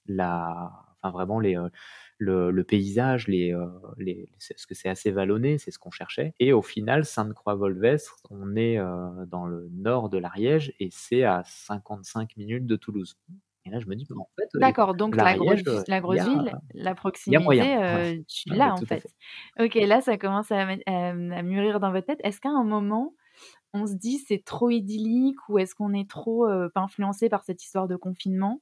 la, enfin vraiment les, euh, le, le paysage, les, euh, les, parce que c'est assez vallonné, c'est ce qu'on cherchait. Et au final, Sainte-Croix-Volvestre, on est euh, dans le nord de l'Ariège et c'est à 55 minutes de Toulouse. Et là, je me dis, en fait, les- D'accord, donc la grosse, euh, la grosse a, ville, la proximité, moyen. euh, tu l'as ouais, en fait. fait. Ok, là, ça commence à, mettre- à- à mûrir dans votre tête. Est-ce qu'à un moment, on se dit c'est trop idyllique ou est-ce qu'on est trop euh, influencé par cette histoire de confinement?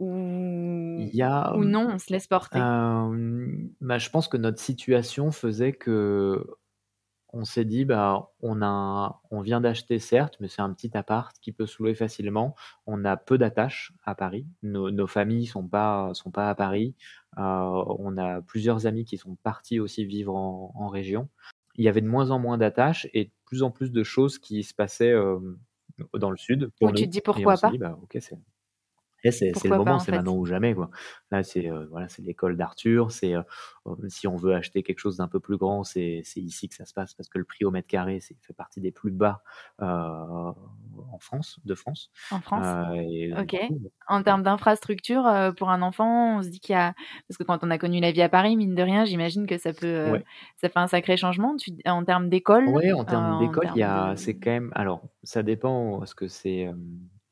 Ou, Il y a, ou non, on se laisse porter euh, bah, je pense que notre situation faisait que on s'est dit, bah, on a, on vient d'acheter certes, mais c'est un petit appart qui peut se louer facilement. On a peu d'attaches à Paris. Nos, nos familles sont pas, sont pas à Paris. Euh, on a plusieurs amis qui sont partis aussi vivre en, en région. Il y avait de moins en moins d'attaches et de plus en plus de choses qui se passaient euh, dans le sud pour Ou tu te dis pourquoi pas? dit, bah, c'est c'est le moment, en c'est maintenant ou jamais quoi. Là c'est euh, voilà, l'école d'Arthur, c'est euh, euh, si on veut acheter quelque chose d'un peu plus grand, c'est ici que ça se passe parce que le prix au mètre carré, fait partie des plus bas euh, en France, de France. en France? Et Ok. coup, En termes d'infrastructure, pour un enfant, on se dit qu'il y a... Parce que quand on a connu la vie à Paris, mine de rien, j'imagine que ça peut... ouais. Ça fait un sacré changement. Tu... En termes d'école, Ouais, en termes d'école, il y termes a, de... c'est quand même, alors, ça dépend, parce que c'est,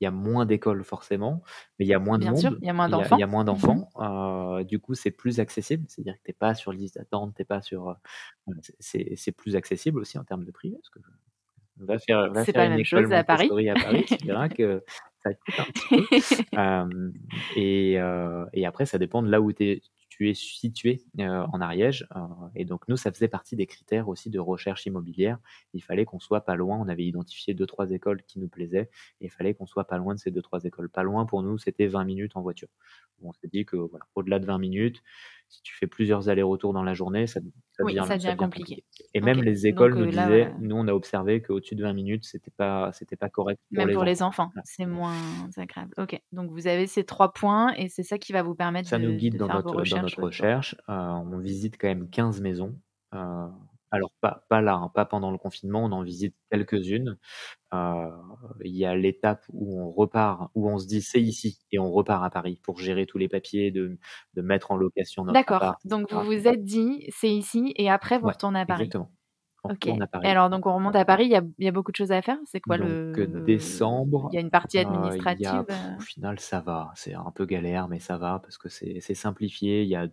il y a moins d'écoles forcément, mais il y a moins de Bien sûr, monde, il y a moins a, il d'enfants. y a moins Mhm. d'enfants, euh, du coup, c'est plus accessible, c'est-à-dire que t'es pas sur liste d'attente, t'es pas sur, c'est, plus accessible aussi en termes de prix, parce que va faire, va C'est faire pas la même école chose à Paris. Montessori à Paris, tu verras que ça coûte un petit peu. Euh, et, euh, et après, ça dépend de là où tu es situé euh, en Ariège. euh, et donc, nous, ça faisait partie des critères aussi de recherche immobilière. Il fallait qu'on soit pas loin. On avait identifié deux, trois écoles qui nous plaisaient. Et il fallait qu'on soit pas loin de ces deux, trois écoles. Pas loin, pour nous, c'était 20 minutes en voiture. On s'est dit que, voilà, au-delà de 20 minutes, si tu fais plusieurs allers-retours dans la journée, ça, ça Oui, devient, ça ça devient devient compliqué. compliqué. Et même les Donc écoles nous euh, là, disaient, nous, on a observé qu'au-dessus de 20 minutes, c'était pas, c'était pas correct pour Même les pour les enfants. Voilà. c'est moins agréable. Ok. Donc vous avez ces trois points et c'est ça qui va vous permettre Ça nous de, guide de dans faire vos notre, dans notre recherche. Euh, on visite quand même 15 maisons. Euh, alors, pas, pas là, hein, pas pendant le confinement, on en visite quelques-unes. Euh, Il y a l'étape où on repart, où on se dit c'est ici, et on repart à Paris pour gérer tous les papiers, de, de mettre en location notre D'accord. Donc vous vous êtes dit, c'est ici et après vous Ouais, retournez à Paris. exactement. OK à et alors donc on remonte à Paris, il y a il y a beaucoup de choses à faire? C'est quoi Donc le décembre, il y a une partie y administrative, a heu? au final ça va, c'est un peu galère, mais ça va parce que c'est simplifié. Il y a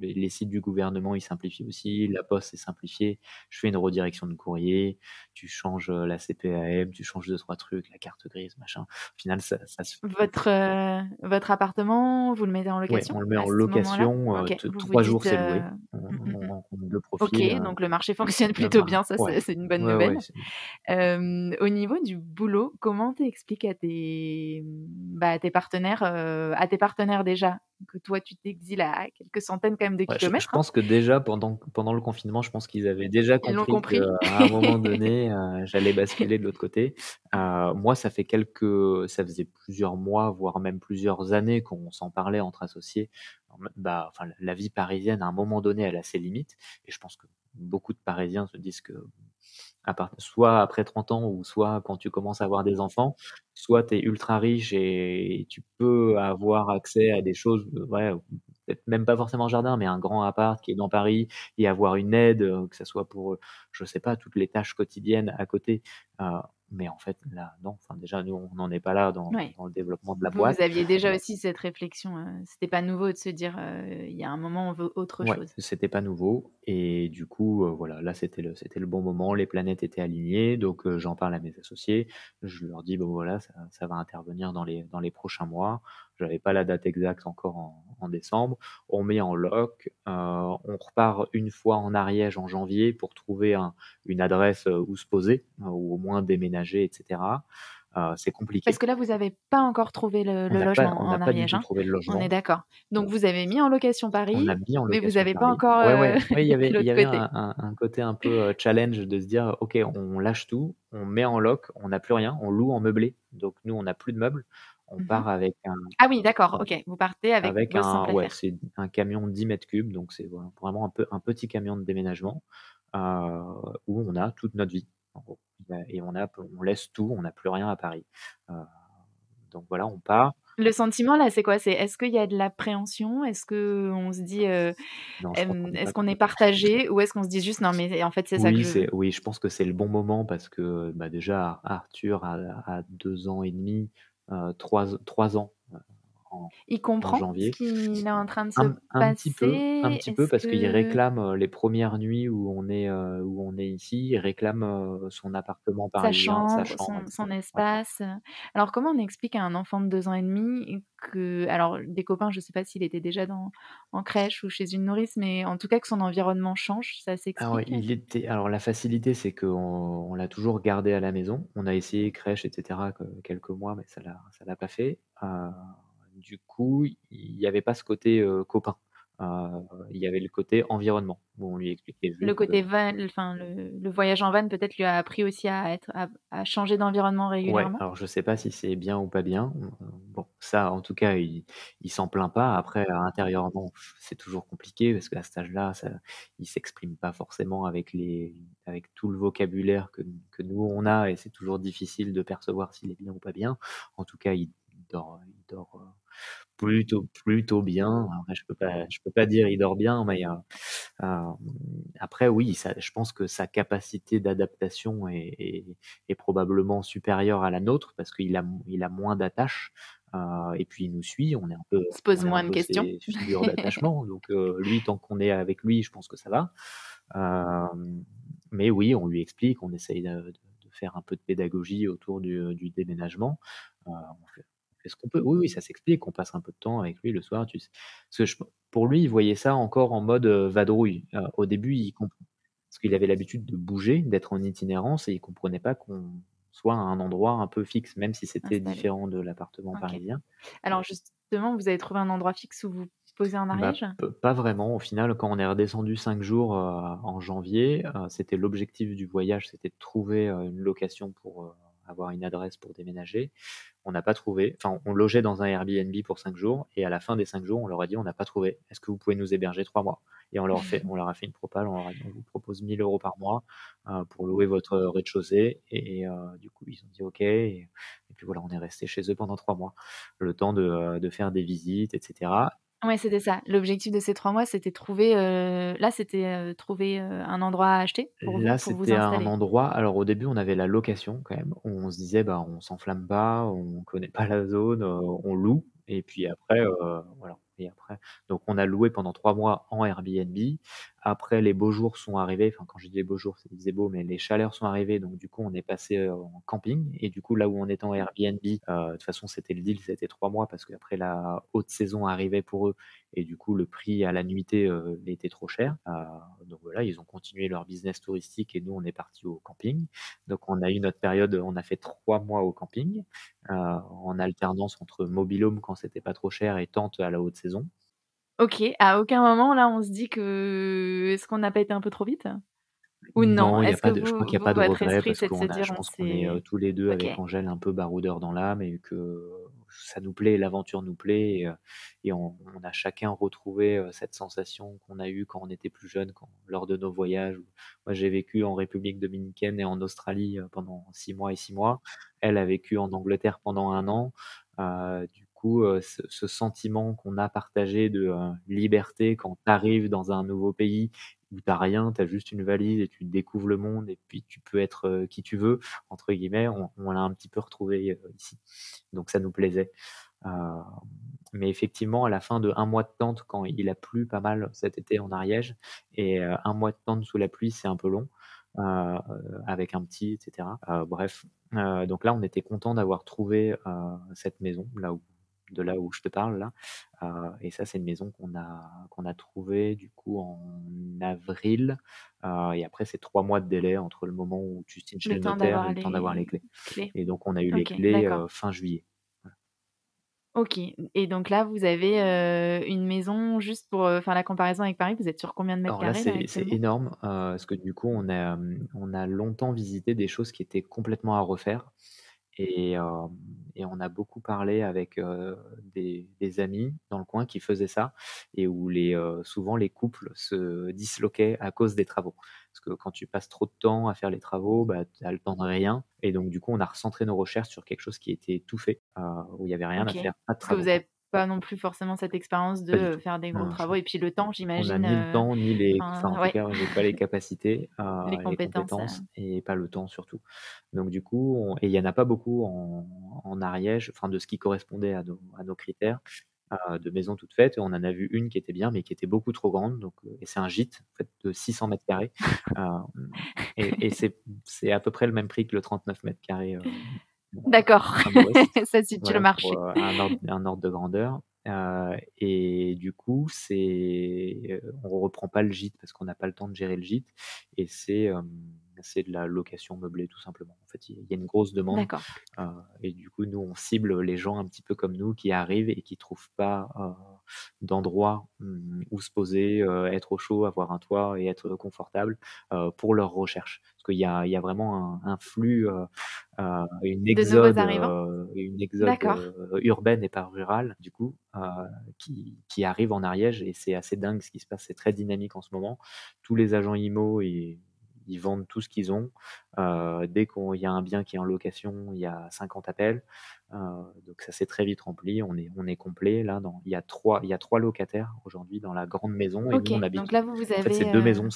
les les sites du gouvernement, ils simplifient aussi, la poste, c'est simplifié. Je fais une redirection de courrier, tu changes, heu, la CPAM, tu changes 2-3 trucs, la carte grise, machin. Au final, ça ça se Votre, votre appartement, vous le mettez en Ouais, location on le met en location, heu, OK, t vous vous 3 jours, c'est loué. On on rencontre 2 profils, OK, donc le marché fonctionne le plutôt bien, ça ouais, c'est une bonne ouais, nouvelle. au niveau du boulot, comment tu expliques à tes, bah, à tes partenaires, heu, à tes partenaires déjà? Que toi tu t'exiles à quelques centaines quand même de Ouais, je je kilomètres, hein? pense que déjà pendant pendant le confinement, je pense qu'ils avaient déjà compris qu'à un moment donné, heu, j'allais basculer de l'autre côté. Heu, moi, ça fait quelques ça faisait plusieurs mois, voire même plusieurs années qu'on s'en parlait entre associés. Bah, enfin, la vie parisienne, à un moment donné, elle a ses limites et je pense que beaucoup de Parisiens se disent que soit après 30 ans ou soit quand tu commences à avoir des enfants, soit tu es ultra riche et tu peux avoir accès à des choses, ouais, peut-être même pas forcément jardin, mais un grand appart qui est dans Paris et avoir une aide, heu, que ça soit pour, je sais pas, toutes les tâches quotidiennes à côté. Heu, mais en fait, là, non. Enfin, déjà, nous, on n'en est pas là dans Ouais. dans le développement de la Vous, vous boîte. aviez déjà aussi cette réflexion, heu, c'était pas nouveau de se dire, heu: «Il y a un moment, on veut autre Ouais, chose». c'était pas nouveau et du coup, voilà, là, c'était le c'était le bon moment, les planètes étaient alignées donc j'en parle à mes associés. Je leur dis: «Bon, voilà, ça ça va intervenir dans les dans les prochains mois». J'avais pas la date exacte encore en en décembre. On met en loc, heu, on repart une fois en Ariège en janvier pour trouver un une adresse, heu, où se poser, heu, ou au moins déménager et cetera. Heu, c'est Parce compliqué. que là, vous avez pas encore trouvé le On le n'a pas logement on en Ariège, hein? trouvé le On est logement. d'accord. Donc vous avez mis en location On Paris, a mis en mais vous location avez pas encore, Ouais, heu, ouais, ouais, il y avait il y l'autre avait côté? un côté un peu, challenge de se dire: «OK, on lâche tout, on met en loc, on n'a plus rien, on loue en meublé». Donc nous, on n'a plus de meubles. On Mmh mh. part avec un Ah oui, d'accord, OK. Vous partez avec un ouais, c'est un camion 10 m3, donc c'est vraiment un peu un petit camion de déménagement, heu, où on a toute notre vie, en gros. Et on a on laisse tout, on n'a plus rien à Paris. Heu, donc voilà, on part. Le sentiment là, c'est quoi? C'est est-ce qu'il y a de l'appréhension? Est-ce qu'on se dit, qu'on est pas est-ce qu'on est partagés? Ou est-ce qu'on se dit juste: «Non mais en fait, c'est ça que Oui, je veux»? c'est oui, je pense que c'est le bon moment parce que, bah, déjà Arthur a a 2 ans et demi, heu, 3 3 ans, heu, en Il en comprend ce qu'il est en train de se Un un petit peu un passer? petit peu parce qu'il réclame, heu, les 1res nuits où on est, heu, où on est ici, il réclame, heu, son appartement Sa parisien, sa chambre, chambre et son son cetera. Ouais. espace, alors comment on explique à un enfant de 2 ans et demi que alors des copains, je sais pas s'il était déjà dans en crèche ou chez une nourrice, mais en tout cas que son environnement change, ça Ah s'explique? il était alors la facilité, c'est qu'on on l'a toujours gardé à la maison. On a essayé crèche et cetera que quelques mois, mais ça l'a ça l'a pas fait. Du coup, il y avait pas ce côté, heu, copain. Heu, il y avait le côté environnement où on lui expliquait Le côté heu van enfin le le voyage en van peut-être lui a appris aussi à être à à changer d'environnement Ouais, régulièrement? alors je sais pas si c'est bien ou pas bien. Bon, ça en tout cas, il il s'en plaint pas. Après intérieurement, c'est toujours compliqué parce qu'à cet âge-là, ça il s'exprime pas forcément avec les avec tout le vocabulaire que que nous on a et c'est toujours difficile de percevoir s'il est bien ou pas bien. En tout cas, il dort il dort, plutôt plutôt bien. Après je peux pas je peux pas dire il dort bien, mais heu, hem, après oui, ça je pense que sa capacité d'adaptation est est est probablement supérieure à la nôtre parce qu'il a il a moins d'attaches, heu et puis il nous suit, on est un peu Il se pose moins de questions? d'attachement donc lui tant qu'on est avec lui, je pense que ça va. Mais oui, on lui explique, on essaye de faire un peu de pédagogie autour du du déménagement. On fait qu'on peut. Oui, oui, ça s'explique, on passe un peu de temps avec lui le soir, tu parce que je pour lui, il voyait ça encore en mode, vadrouille. Au début, il comp parce qu'il avait l'habitude de bouger, d'être en itinérance et il comprenait pas qu'on soit à un endroit un peu fixe, même si c'était Installé. différent de l'appartement parisien. Alors justement, vous avez trouvé un endroit fixe où vous posez en Bah, Ariège? p pas vraiment. Au final, quand on est redescendu 5 jours, en janvier, c'était l'objectif du voyage, c'était de trouver, une location pour, avoir une adresse pour déménager. On n'a pas trouvé. Enfin, on logeait dans un Airbnb pour 5 jours et à la fin des 5 jours, on leur a dit: «On n'a pas trouvé. Est-ce que vous pouvez nous héberger 3 mois?» et on leur fait on leur a fait une propale, on leur a dit: «On vous propose 1 000 € par mois, heu, pour louer votre rez-de-chaussée» et heu, du coup, ils ont dit: «OK» et puis voilà, on est restés chez eux pendant 3 mois. Le temps de, de faire des visites et cetera. Ouais, c'était ça. L'objectif de ces 3 mois, c'était trouver, heu, là, c'était, heu, trouver, heu, un endroit à acheter pour vous, Là, pour vous c'était un endroit alors au début, on avait la location quand même. On se disait: «Bah, on s'enflamme pas, on connaît pas la zone, heu, on loue» et puis après, voilà après donc on a loué pendant 3 mois en Airbnb. Après les beaux jours sont arrivés, enfin quand je dis les beaux jours, c'est il faisait beau, mais les chaleurs sont arrivées donc du coup on est passé, heu, en camping et du coup là où on était en Airbnb, heu, de toute façon c'était le deal, c'était 3 mois parce qu'après la haute saison arrivait pour eux et du coup le prix à la nuitée, heu, était trop cher. Donc voilà, ils ont continué leur business touristique et nous on est partis au camping. Donc on a eu notre période, on a fait 3 mois au camping, en alternance entre mobil-home quand c'était pas trop cher et tente à la haute saison. OK, à aucun moment là, on se dit que est-ce qu'on n'a pas été un peu trop vite? Ou non? Non, il y a Est-ce que pas de je crois qu'il y a pas de regret parce qu'on a je «On pense qu'on est, s'est» tous les 2 OK. avec Angèle un peu baroudeurs dans l'âme et que ça nous plaît, l'aventure nous plaît et et on on a chacun retrouvé, cette sensation qu'on a eue quand on était plus quand lors de nos voyages. Moi, j'ai vécu en République dominicaine et en Australie, pendant 6 mois et 6 mois. Elle a vécu en Angleterre pendant 1 an. Heu, du heu, ce sentiment qu'on a partagé de, heu, liberté quand tu arrives dans un nouveau pays où tu as rien, tu as juste une valise et tu découvres le monde et puis tu peux être, heu, «qui tu veux» entre guillemets, on l'a un petit peu retrouvé, ici. Donc ça nous plaisait. Mais effectivement, à la fin de 1 mois de tente, quand il a plu pas mal cet été en Ariège et 1 mois de tente sous la pluie, c'est un peu long, avec un petit et cetera. Heu, bref, donc là, on était contents d'avoir trouvé, cette maison, là où de là où je te parle là, heu et ça, c'est une maison qu'on a qu'on a trouvée du coup en avril, heu et après c'est 3 mois de délai entre le moment où tu signes chez Le notaire et le temps d'avoir les les clés. Et donc on a eu les clés, heu, fin juillet. Voilà. OK. Et donc là, vous avez, une maison juste pour, faire la comparaison avec Paris, vous êtes sur combien de mètres Alors là, carrés là, c'est énorme, parce que du coup, on a, on a longtemps visité des choses qui étaient complètement à refaire et hem et on a beaucoup parlé avec, heu, des des amis dans le coin qui faisaient ça et où les, heu, souvent les couples se disloquaient à cause des travaux. Parce que quand tu passes trop de temps à faire les travaux, bah, tu as le temps de rien et donc du coup, on a recentré nos recherches sur quelque chose qui était tout fait, où il y avait rien à faire, pas de Parce que travaux, vous quoi. avez pas non plus forcément cette expérience de, faire des gros non, travaux et puis le temps, on j'imagine, ni le heu, temps, ni les enfin, en enfin tout ouais, cas, j'ai pas les capacités, heu, les compétences, compétences et pas le temps surtout. Donc du coup, on et il y en a pas beaucoup en en Ariège, enfin de ce qui correspondait à nos à nos critères, heu, de maisons toutes faites. On en a vu une qui était bien, mais qui était beaucoup trop grande. Donc et c'est un gîte en fait de 600 mètres carrés, et et c'est c'est à peu près le même prix que le 39 mètres carrés, D'accord, ça situe le Voilà marché. heu, un ordre un ordre de grandeur, heu et du coup, c'est, heu, on reprend pas le gîte parce qu'on n'a pas le temps de gérer le gîte et c'est, hem, c'est de la location meublée tout simplement. En fait, il y a une grosse demande, D'accord. heu et du coup, nous, on cible les gens un petit peu comme nous qui arrivent et qui trouvent pas, heu, d'endroit, mmh, où se poser, heu, être au chaud, avoir un toit et être confortable, heu, pour leurs recherches. Parce qu'il y a il y a vraiment un un flux, heu, une exode, une exode, urbaine et pas rurale du coup, qui qui arrive en Ariège et c'est assez dingue ce qui se passe, c'est très dynamique en ce moment. Tous les agents IMO, ils ils vendent tout ce qu'ils ont. Heu, dès qu'on il y a un bien qui est en location, il y a 50 appels, heu, donc ça s'est très vite rempli. On est on est complet là dans il y a 3 il y a 3 locataires aujourd'hui dans la grande maison et nous OK, on habite donc là, vous, vous en fait, c'est avez, 2 heu maisons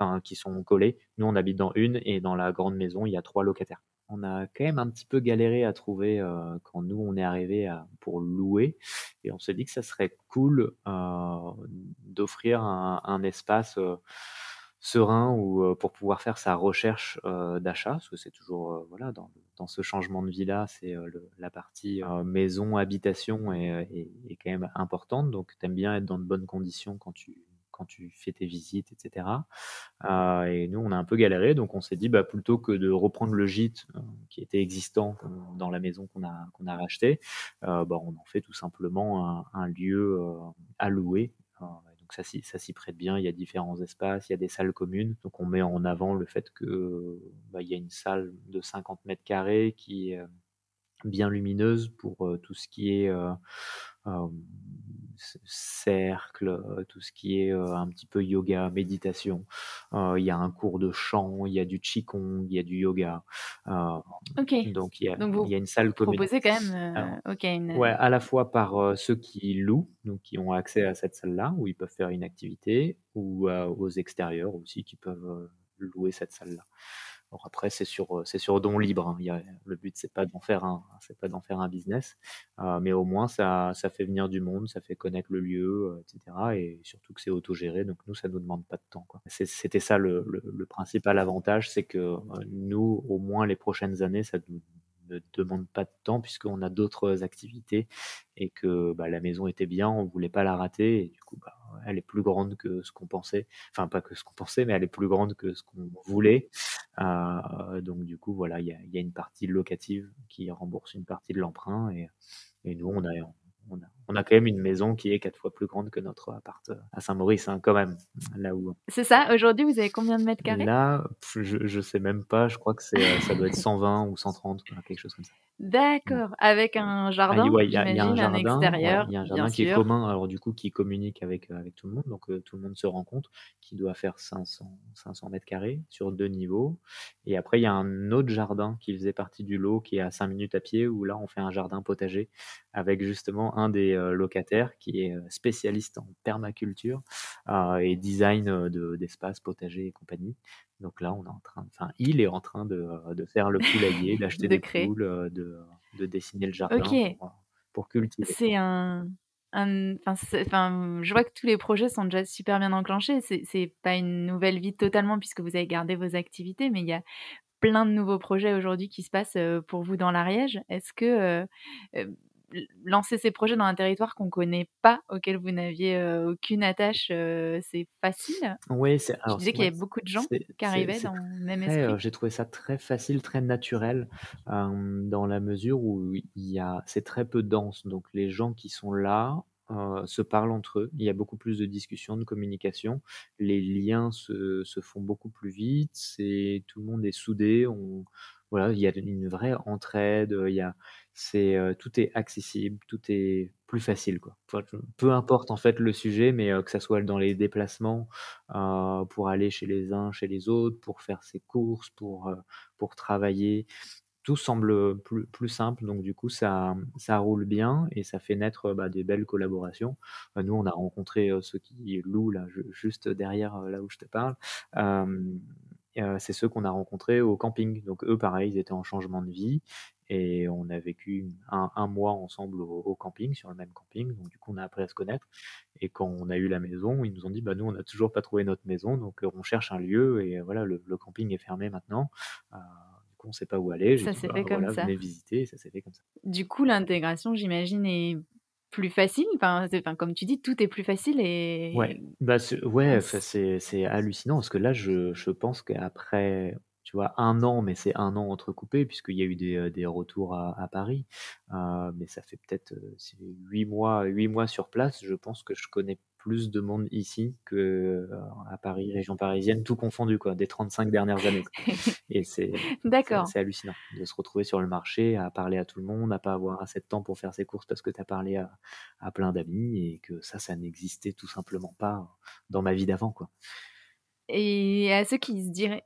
enfin qui sont collées. Nous, on habite dans une et dans la grande maison, il y a 3 locataires. On a quand même un petit peu galéré à trouver, quand nous on est arrivés à pour louer et on s'est dit que ça serait cool, d'offrir un un espace, serein où, heu, pour pouvoir faire sa recherche, heu, d'achat. Parce que c'est toujours, heu, voilà, dans dans ce changement de vie-là, c'est, heu, le la partie, maison, habitation est, est quand même importante. Donc tu aimes bien être dans de bonnes conditions quand tu quand tu fais tes visites et cetera. Heu et nous, on a un peu galéré, donc on s'est dit: «Bah, plutôt que de reprendre le gîte, qui était existant dans la maison qu'on a qu'on a racheté, bah, on en fait tout simplement un un lieu, à louer». Ça s'y prête bien. Il y a différents espaces, il y a des salles communes. Donc on met en avant le fait que, bah, y a une salle de 50 mètres carrés qui est, heu, bien lumineuse pour, heu, tout ce qui est, heu, hem, cercle, tout ce qui est un petit peu yoga, méditation. Il y a un cours de chant, il y a du qigong, il y a du yoga. ok. Donc il y a, donc vous il y a une salle proposez quand même, une... Ouais, à la fois par ceux qui louent, donc qui ont accès à cette salle-là, où ils peuvent faire une activité, ou aux extérieurs aussi qui peuvent louer cette salle-là après, c'est sur, euh, c'est sur don libre. Hein. Y a, le but, c'est pas d'en faire un, c'est pas d'en faire un business, euh, mais au moins ça, ça fait venir du monde, ça fait connaître le lieu, euh, etc. Et surtout que c'est autogéré, donc nous, ça nous demande pas de temps. Quoi. c'était ça le, le, principal avantage, c'est que nous, au moins les prochaines années, ça nous ne demande pas de temps puisqu'on a d'autres activités et que bah, la maison était bien, on voulait pas la rater et du coup bah, elle est plus grande que ce qu'on pensait, enfin pas que ce qu'on pensait, mais elle est plus grande que ce qu'on voulait. Euh, donc du coup voilà, il y a, une partie locative qui rembourse une partie de l'emprunt et, nous on a, quand même une maison qui est quatre fois plus grande que notre appart euh, à Saint-Maurice, hein, quand même. Là où... C'est ça, aujourd'hui, vous avez combien de mètres carrés? Là, je, ne sais même pas, je crois que c'est, euh, ça doit être 120 ou 130, quelque chose comme ça. D'accord, avec un jardin, il y, a un jardin, extérieur, il y a un jardin qui est commun, alors du coup, qui communique avec, euh, avec tout le monde, donc tout le monde se rend compte, qui doit faire 500, 500 mètres carrés sur deux niveaux. Et après, il y a un autre jardin qui faisait partie du lot, qui est à 5 minutes à pied, où là, on fait un jardin potager avec justement un des euh, locataire qui est euh, spécialiste en permaculture euh, et design d'espaces potagers et compagnie. Donc là, on est en train, enfin, il est en train de, de faire le poulailler, d'acheter des poules, de, de, dessiner le jardin pour, cultiver. C'est un, enfin, je vois que tous les projets sont déjà super bien enclenchés. C'est pas une nouvelle vie totalement puisque vous avez gardé vos activités, mais il y a plein de nouveaux projets aujourd'hui qui se passent pour vous dans l'Ariège. Est-ce que lancer ces projets dans un territoire qu'on ne connaît pas, auquel vous n'aviez aucune attache, c'est facile Oui, c'est. Je disais qu'il y avait beaucoup de gens qui arrivaient dans le même esprit. J'ai trouvé ça très facile, très naturel, dans la mesure où il y a, c'est très peu dense. Donc les gens qui sont là se parlent entre eux. Il y a beaucoup plus de discussions, de communication. Les liens se, se font beaucoup plus vite. C'est tout le monde est soudé. On, voilà, il y a une vraie entraide. Il y a c'est tout est accessible, tout est plus facile quoi. peu importe en fait le sujet, mais que ça soit dans les déplacements pour aller chez les uns, chez les autres, pour faire ses courses, pour pour travailler, tout semble plus, plus simple. Donc du coup ça ça roule bien et ça fait naître bah, des belles collaborations. nous on a rencontré ceux qui louent là juste derrière là où je te parle c'est ceux qu'on a rencontrés au camping. Donc eux, pareil, ils étaient en changement de vie et on a vécu un, mois ensemble au, camping, sur le même camping. Donc du coup, on a appris à se connaître. Et quand on a eu la maison, ils nous ont dit, bah nous, on n'a toujours pas trouvé notre maison, donc on cherche un lieu et voilà, le, camping est fermé maintenant. du coup, on ne sait pas où aller. Ça s'est fait bah, comme ça. Visiter, ça s'est fait comme ça. Du coup, l'intégration, j'imagine, est plus facile. Enfin, enfin, comme tu dis, tout est plus facile et. Ouais, bah, ouais, c'est hallucinant parce que là, je, je pense qu'après, tu vois, un an, mais c'est un an entrecoupé puisqu'il y a eu des, des retours à, à Paris. Euh, mais ça fait peut-être huit mois, huit mois sur place. Je pense que je connais plus de monde ici que euh, à Paris, région parisienne, tout confondu, quoi, des 35 dernières années. Et c'est c'est hallucinant de se retrouver sur le marché, à parler à tout le monde, à pas avoir assez de temps pour faire ses courses parce que tu as parlé à, à plein d'amis et que ça, ça n'existait tout simplement pas dans ma vie d'avant, quoi. Et à ceux qui se diraient,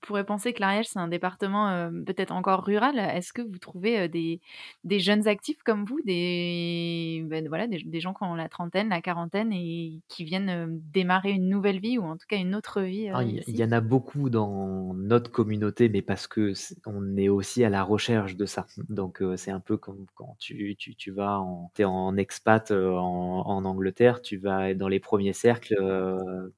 pourraient penser que l'Ariège, c'est un département euh, peut-être encore rural, est-ce que vous trouvez euh, des, des, jeunes actifs comme vous, des, ben, voilà, des, gens qui ont la trentaine, la quarantaine et qui viennent euh, démarrer une nouvelle vie ou en tout cas une autre vie ah, Il y, en a beaucoup dans notre communauté, mais parce que est, on est aussi à la recherche de ça. Donc c'est un peu comme quand tu, tu, tu vas en, es en expat en, en, Angleterre, tu vas dans les premiers cercles,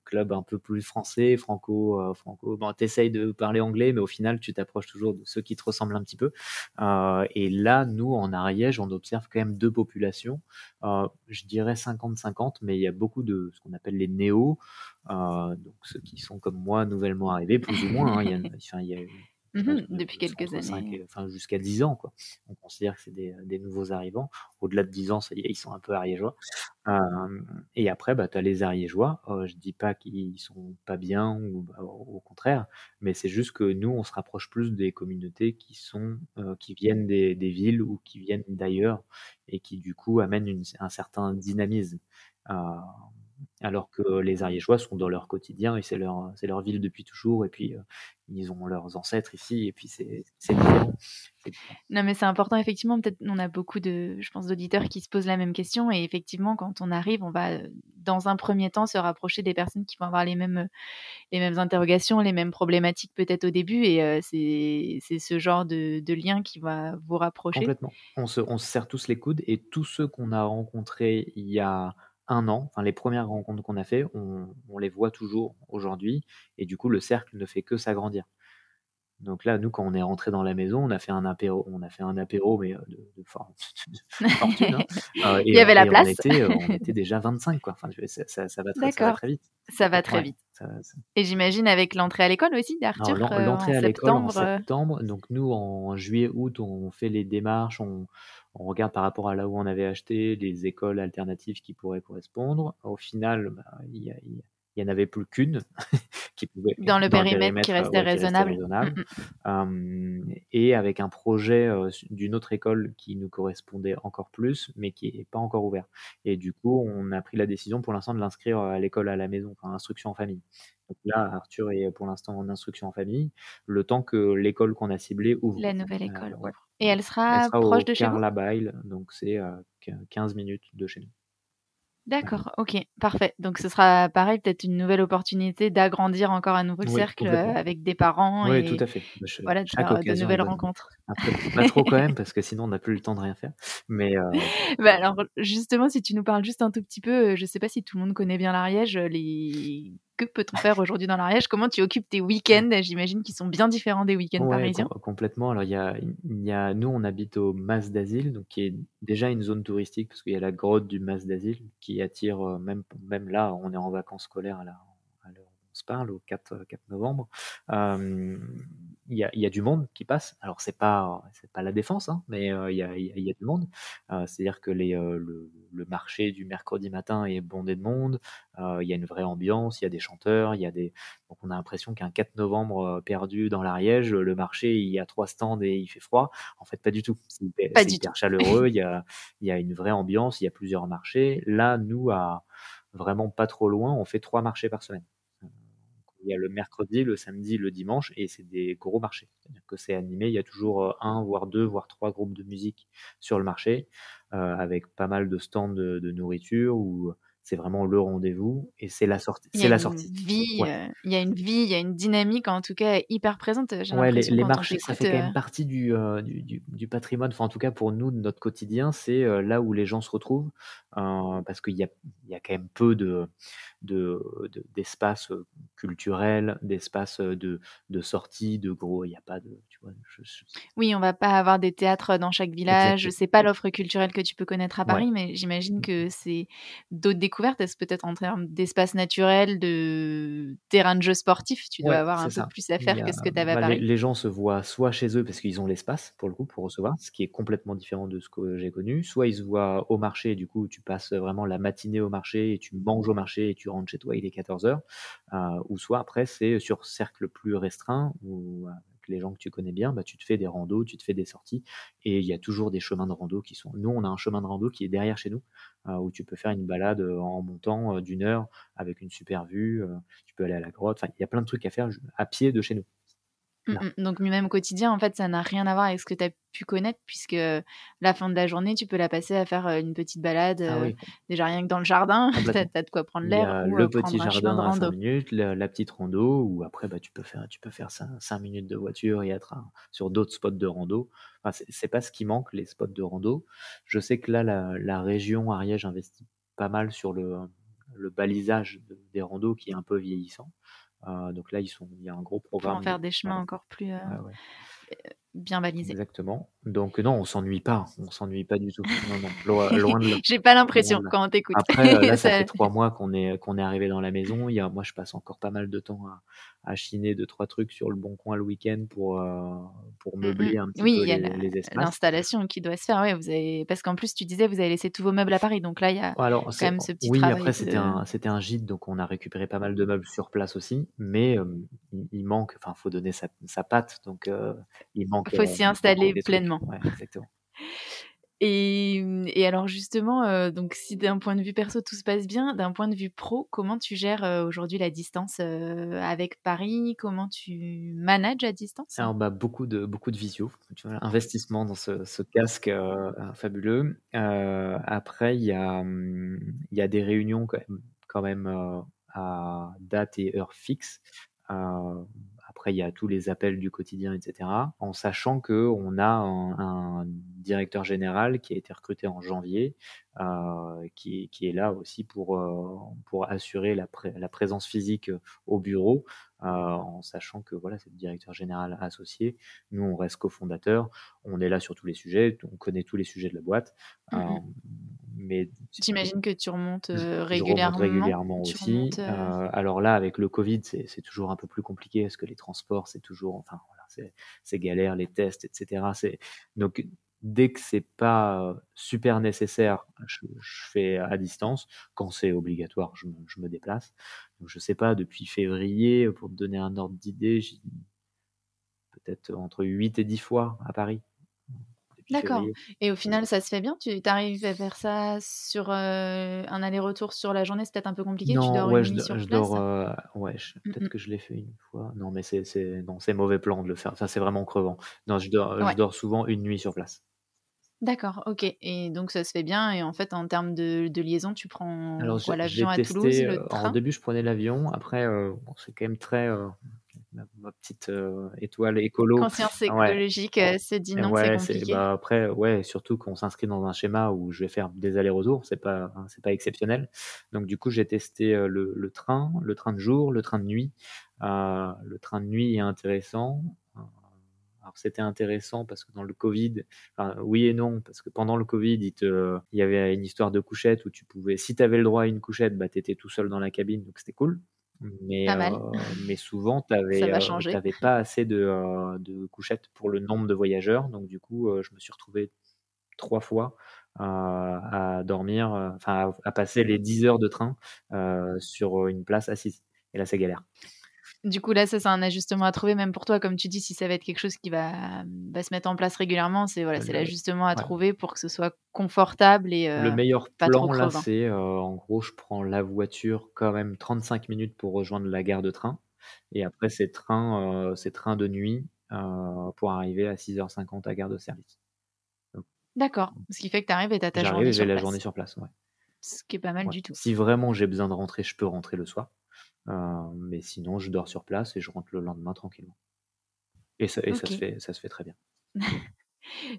club un peu plus français franco, euh, franco. Bon, t'essayes de parler anglais, mais au final, tu t'approches toujours de ceux qui te ressemblent un petit peu. Euh, et là, nous, en Ariège, on observe quand même deux populations. Euh, je dirais 50-50, mais il y a beaucoup de ce qu'on appelle les néos, donc ceux qui sont comme moi, nouvellement arrivés, plus ou moins. Hein. il y a, Mmh depuis quelques années. enfin, jusqu'à 10 ans, quoi. On considère que c'est des, des nouveaux arrivants. Au-delà de 10 ans, ça y est, ils sont un peu ariégeois. et après, bah, tu as les ariégeois. je dis pas qu'ils sont pas bien ou bah, au contraire, mais c'est juste que nous, on se rapproche plus des communautés qui sont, qui viennent des, des villes ou qui viennent d'ailleurs et qui du coup amènent un certain dynamisme. Alors que les Ariégeois sont dans leur quotidien et c'est leur, c'est leur ville depuis toujours et puis ils ont leurs ancêtres ici et puis c'est, différent. Non mais c'est important effectivement, peut-être on a beaucoup de, je pense, d'auditeurs qui se posent la même question et effectivement quand on arrive, on va dans un premier temps se rapprocher des personnes qui vont avoir les mêmes, les mêmes interrogations, les mêmes problématiques peut-être au début et c'est, c'est ce genre de, de, lien qui va vous rapprocher. Complètement. On se, on se serre tous les coudes et tous ceux qu'on a rencontrés il y a un an, enfin les premières rencontres qu'on a fait, on, les voit toujours aujourd'hui, et du coup le cercle ne fait que s'agrandir. Donc là, nous, quand on est rentré dans la maison, on a fait un apéro, on a fait un apéro, mais de, de, fortune. Hein. Euh, Il y avait la place. Euh, on était, déjà 25, quoi. Enfin, ça, ça, va très, vite. Ça va très vite. Et j'imagine avec l'entrée à l'école aussi d'Arthur. Euh, l'entrée à l'école en septembre. Donc nous, en juillet, août, on fait les démarches, on, on regarde par rapport à là où on avait acheté, les écoles alternatives qui pourraient correspondre. Au final, bah, il n'y en avait plus qu'une qui pouvait dans le, périmètre, qui restait raisonnable. Mm, mm. et avec un projet d'une autre école qui nous correspondait encore plus, mais qui n'est pas encore ouvert. Et du coup, on a pris la décision pour l'instant de l'inscrire à l'école à la maison, enfin instruction en famille. Donc là, Arthur est pour l'instant en instruction en famille, le temps que l'école qu'on a ciblée ouvre. La nouvelle école. Et elle sera, proche de chez vous? Bail, donc c'est à 15 minutes de chez nous. D'accord, ok, parfait. Donc ce sera pareil, peut-être une nouvelle opportunité d'agrandir encore à nouveau le cercle euh, avec des parents Oui, tout à fait. Bah, voilà, de faire euh, de nouvelles rencontres. pas trop quand même, parce que sinon on n'a plus le temps de rien faire. Mais euh, Bah alors justement, si tu nous parles juste un tout petit peu, je ne sais pas si tout le monde connaît bien l'Ariège, les que peut-on faire aujourd'hui dans l'Ariège Comment tu occupes tes week-ends? J'imagine qu'ils sont bien différents des week-ends parisiens. complètement. Alors, il y a, y a, nous, on habite au Mas d'Asile, donc qui est déjà une zone touristique, parce qu'il y a la grotte du Mas d'Asile qui attire, euh, même, même là, on est en vacances scolaires à l'heure on se parle, au 4, 4 novembre. Euh, il y, a, du monde qui passe. Alors, c'est pas, c'est pas la défense, hein, mais il y, a, y, a, du monde. C'est-à-dire que les, le, marché du mercredi matin est bondé de monde. Il y a une vraie ambiance, il y a des chanteurs, il y a des. Donc, on a l'impression qu'un 4 novembre perdu dans l'Ariège, le marché, il y a trois stands et il fait froid. En fait, pas du tout. C'est hyper, chaleureux. il, y a, il y a une vraie ambiance, il y a plusieurs marchés. Là, nous, à vraiment pas trop loin, on fait trois marchés par semaine. Il y a le mercredi, le samedi, le dimanche, et c'est des gros marchés. C'est-à-dire que c'est animé, il y a toujours euh, un, voire deux, voire trois groupes de musique sur le marché, euh, avec pas mal de stands de, de nourriture ou c'est vraiment le rendez-vous et c'est la sortie. C'est la sortie. Vie, euh, il y a une vie, il y a une dynamique en tout cas hyper présente. Ouais, les, les marchés, ça fait quand même partie du, du, du, patrimoine. Enfin, en tout cas pour nous, de notre quotidien, c'est là où les gens se retrouvent parce qu'il y a, y a quand même peu de d'espace de, culturel, d'espace de, de sortie, de gros. Il n'y a pas de. Tu vois, Oui, on va pas avoir des théâtres dans chaque village. C'est pas l'offre culturelle que tu peux connaître à Paris, mais j'imagine que c'est d'autres découvertes. Est-ce peut-être en termes d'espace naturel, de terrain de jeu sportif, tu dois avoir un peu plus à faire que ce que tu avais à bah, Paris? Les, les, gens se voient soit chez eux parce qu'ils ont l'espace pour le coup pour recevoir, ce qui est complètement différent de ce que j'ai connu, soit ils se voient au marché. Du coup, tu passes vraiment la matinée au marché et tu manges au marché et tu rentres chez toi, il est 14h. Euh, ou soit après, c'est sur cercle plus restreint, ou avec les gens que tu connais bien, bah, tu te fais des randos, tu te fais des sorties, et il y a toujours des chemins de rando qui sont. Nous, on a un chemin de rando qui est derrière chez nous, euh, où tu peux faire une balade euh, en montant d'une heure avec une super vue, tu peux aller à la grotte, enfin, il y a plein de trucs à faire à pied de chez nous. Mmh, mmh. Donc même au quotidien, en fait, ça n'a rien à voir avec ce que tu as pu connaître, puisque la fin de la journée, tu peux la passer à faire une petite balade, ah déjà rien que dans le jardin, tu as, de quoi prendre l'air. Le petit jardin à 5 minutes, la, petite rando, ou après, bah, tu peux faire, tu peux faire 5, minutes de voiture et être sur d'autres spots de rando. Enfin, c'est pas ce qui manque, les spots de rando. Je sais que là, la, région Ariège investit pas mal sur le, le balisage des randos qui est un peu vieillissant. Euh, donc là, ils sont, il y a un gros programme. Pour en faire des chemins encore plus euh, bien balisés. Exactement. Donc non, on s'ennuie pas, on s'ennuie pas du tout. Non, non, loin, loin de là. J'ai pas l'impression quand on t'écoute. Après, euh, là, ça fait trois mois qu'on est, qu'on est arrivé dans la maison. Il y a, moi, je passe encore pas mal de temps à, à chiner deux, trois trucs sur le bon coin le week-end pour, euh, pour Mmh meubler un petit Oui, peu il y a les, la- les espaces. l'installation qui doit se faire. Ouais, vous avez... Parce qu'en plus, tu disais, vous avez laissé tous vos meubles à Paris. Donc là, il y a Alors, quand même ce petit oui, travail. après, c'était un, c'était un gîte, donc on a récupéré pas mal de meubles sur place aussi, mais euh, il, il manque, enfin, faut donner sa, sa patte, donc euh, il manque. Faut s'y installer des Ouais, exactement. Et, et alors justement, euh, donc si d'un point de vue perso tout se passe bien, d'un point de vue pro, comment tu gères euh, aujourd'hui la distance euh, avec Paris? Comment tu manages à distance? Alors, bah, beaucoup de, beaucoup de visio, tu vois, investissement dans ce, ce casque fabuleux. Après, il y a, hum, il y a des réunions quand même, quand même à date et heure fixe. Il y a tous les appels du quotidien, etc. En sachant qu'on a un, directeur général qui a été recruté en janvier, euh, qui, qui est là aussi pour, euh, pour assurer la, pré- la présence physique au bureau, euh, en sachant que voilà, c'est le directeur général associé. Nous, on reste cofondateur, on est là sur tous les sujets, on connaît tous les sujets de la boîte. Mhm. Mais J'imagine que tu remontes euh, je remonte régulièrement. régulièrement Tu aussi. remontes, euh, Euh, alors là, avec le Covid, c'est toujours un peu plus compliqué parce que les transports, c'est toujours, enfin voilà, c'est galère, les tests, etc. Donc dès que c'est pas super nécessaire, je, je fais à distance. Quand c'est obligatoire, je me, je me déplace. Donc je sais pas, depuis février, pour te donner un ordre d'idée, j'ai peut-être entre 8 et 10 fois à Paris. D'accord. Et au final, ça se fait bien? Tu arrives à faire ça sur euh, un aller-retour sur la journée? C'est peut-être un peu compliqué. Tu dors ouais, une je, nuit sur je place? dors. euh, ouais, je- Mm, peut-être que je l'ai fait une fois. Non, mais c'est, c'est, non, c'est mauvais plan de le faire. Ça, c'est vraiment crevant. Non, je dors, Ouais. je dors souvent une nuit sur place. D'accord, ok. Et donc ça se fait bien. Et en fait, en termes de, de liaison, tu prends l'avion à Toulouse, le euh, en train? début, je prenais l'avion. Après, euh, c'est quand même très. euh, ma, petite euh, étoile écolo. Conscience Ouais. écologique euh, se dit non, ouais, c'est compliqué. bah après ouais, surtout qu'on s'inscrit dans un schéma où je vais faire des allers-retours, c'est pas hein, c'est pas exceptionnel. Donc du coup, j'ai testé euh, le, le train, le train de jour, le train de nuit. Euh, le train de nuit est intéressant. Euh, Alors c'était intéressant parce que dans le Covid, enfin, oui et non, parce que pendant le Covid, il, te, il y avait une histoire de couchette où tu pouvais, si tu avais le droit à une couchette, bah, tu étais tout seul dans la cabine, donc c'était cool. Mais, euh, mais souvent, tu n'avais va changer. pas assez de, euh, de couchettes pour le nombre de voyageurs. Donc du coup, euh, je me suis retrouvé trois fois euh, à dormir, euh, enfin à, à passer les 10 heures de train euh, sur une place assise. Et là, c'est galère. Du coup, là, ça, c'est un ajustement à trouver, même pour toi, comme tu dis, si ça va être quelque chose qui va, va se mettre en place régulièrement, c'est voilà, c'est l'ajustement à ouais. trouver pour que ce soit confortable et Le euh, meilleur pas trop plan, là, c'est euh, en gros, je prends la voiture quand même 35 minutes pour rejoindre la gare de train. Et après, c'est train, euh, de nuit euh, pour arriver à 6h50 à gare de service. D'accord. Ce qui fait que tu arrives et tu as ta J'arrive journée et sur j'ai la place. journée sur place. ouais. Ce qui est pas mal Ouais. du tout. Si vraiment j'ai besoin de rentrer, je peux rentrer le soir. Euh, mais sinon, je dors sur place et je rentre le lendemain tranquillement. Et ça, et ça, Ok. se, fait, ça se fait très bien.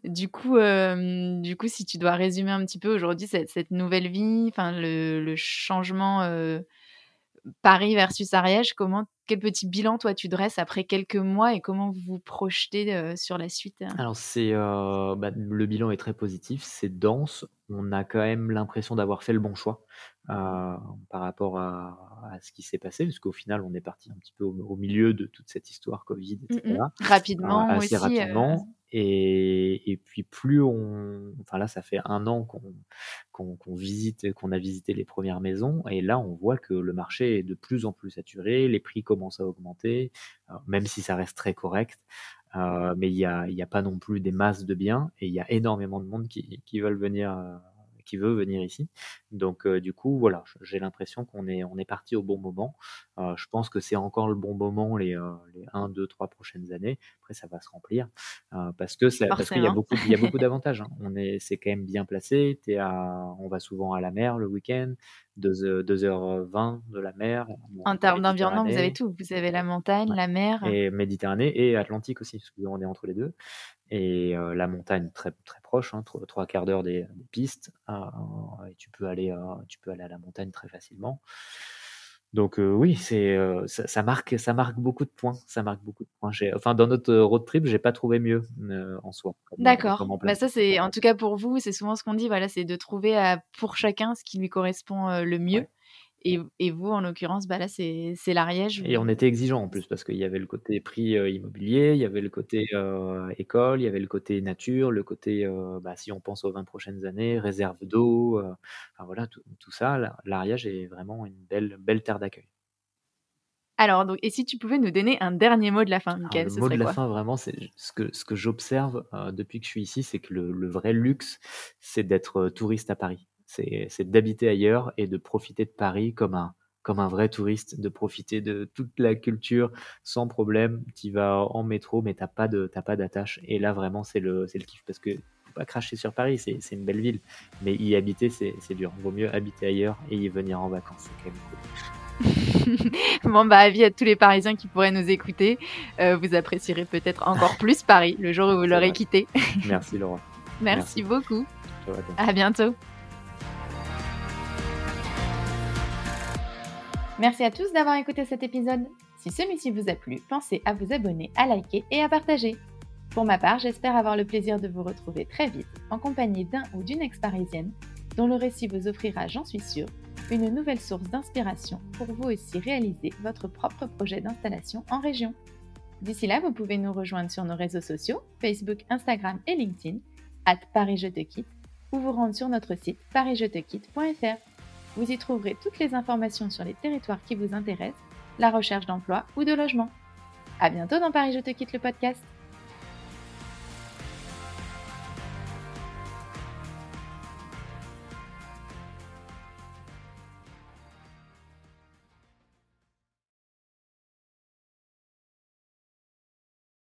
Du coup, euh, du coup, si tu dois résumer un petit peu aujourd'hui cette, cette nouvelle vie, enfin le, le changement euh, Paris versus Ariège, comment quel petit bilan toi tu dresses après quelques mois et comment vous vous projetez euh, sur la suite? Hein Alors, c'est, bah, le bilan est très positif, c'est dense. On a quand même l'impression d'avoir fait le bon choix par rapport à, à ce qui s'est passé, parce qu'au final, on est parti un petit peu au, au milieu de toute cette histoire Covid, etc. mm. euh, Rapidement assez aussi. euh, rapidement. Et, et puis plus on, enfin là, ça fait un an qu'on qu'on visite, qu'on a visité les premières maisons, et là, on voit que le marché est de plus en plus saturé, les prix commencent à augmenter, euh, même si ça reste très correct. Euh, mais il n'y a, y a pas non plus des masses de biens, et il y a énormément de monde qui, qui veulent venir, euh, qui veut venir ici. Donc euh, du coup, voilà, j'ai l'impression qu'on est, on est parti au bon moment. Euh, je pense que c'est encore le bon moment les, euh, les 1, 2, 3 prochaines années. Après, ça va se remplir parce que ça- parce qu'il y a beaucoup, il y a beaucoup d'avantages. hein. On est, c'est quand même bien placé. À, on va souvent à la mer le week-end, 2h20 de la mer. En termes d'environnement, vous avez tout. Vous avez la montagne, Ouais. la mer. Et Méditerranée et Atlantique aussi, parce qu'on est entre les deux. Et euh, la montagne très, très proche, hein, trois, trois quarts d'heure des, des pistes. euh, et tu peux, aller, euh, tu peux aller à la montagne très facilement. Donc euh, oui, c'est ça, ça marque ça marque beaucoup de points. Ça marque beaucoup de points. enfin dans notre road trip, j'ai pas trouvé mieux en soi. D'accord. Bah ça c'est en tout cas pour vous, c'est souvent ce qu'on dit. Voilà, c'est de trouver pour chacun ce qui lui correspond le mieux. Et, vous, en l'occurrence, bah là, c'est l'Ariège. Et on était exigeant en plus parce qu'il y avait le côté prix euh, immobilier, il y avait le côté euh, école, il y avait le côté nature, le côté, euh, bah, si on pense aux 20 prochaines années, réserve d'eau, enfin voilà, tout, tout ça. L'Ariège est vraiment une belle, belle terre d'accueil. Alors, donc, et si tu pouvais nous donner un dernier mot de la fin, Michael, Le mot de la fin, vraiment, c'est ce que, ce que j'observe depuis que je suis ici, c'est que le vrai luxe, c'est d'être touriste à Paris c'est d'habiter ailleurs et de profiter de Paris comme un, comme un vrai touriste, de profiter de toute la culture sans problème. Tu vas en métro, mais t'as pas de pas d'attache. Et là, vraiment, c'est le, le kiff parce que faut pas cracher sur Paris, c'est une belle ville, mais y habiter, c'est dur. Vaut mieux habiter ailleurs et y venir en vacances, c'est quand même cool. bon, bah, avis à tous les Parisiens qui pourraient nous écouter. Euh, vous apprécierez peut-être encore plus Paris le jour où vous l'aurez quitté. Merci, Laura. Merci, beaucoup. À bientôt. Merci à tous d'avoir écouté cet épisode. Si celui-ci vous a plu, pensez à vous abonner, à liker et à partager. Pour ma part, j'espère avoir le plaisir de vous retrouver très vite en compagnie d'un ou d'une ex-parisienne dont le récit vous offrira, j'en suis sûre, une nouvelle source d'inspiration pour vous aussi réaliser votre propre projet d'installation en région. D'ici là, vous pouvez nous rejoindre sur nos réseaux sociaux, Facebook, Instagram et LinkedIn, at Paris Je Te Quitte, ou vous rendre sur notre site parisjetequitte.fr. Vous y trouverez toutes les informations sur les territoires qui vous intéressent, la recherche d'emploi ou de logement. À bientôt dans Paris Je te quitte le podcast.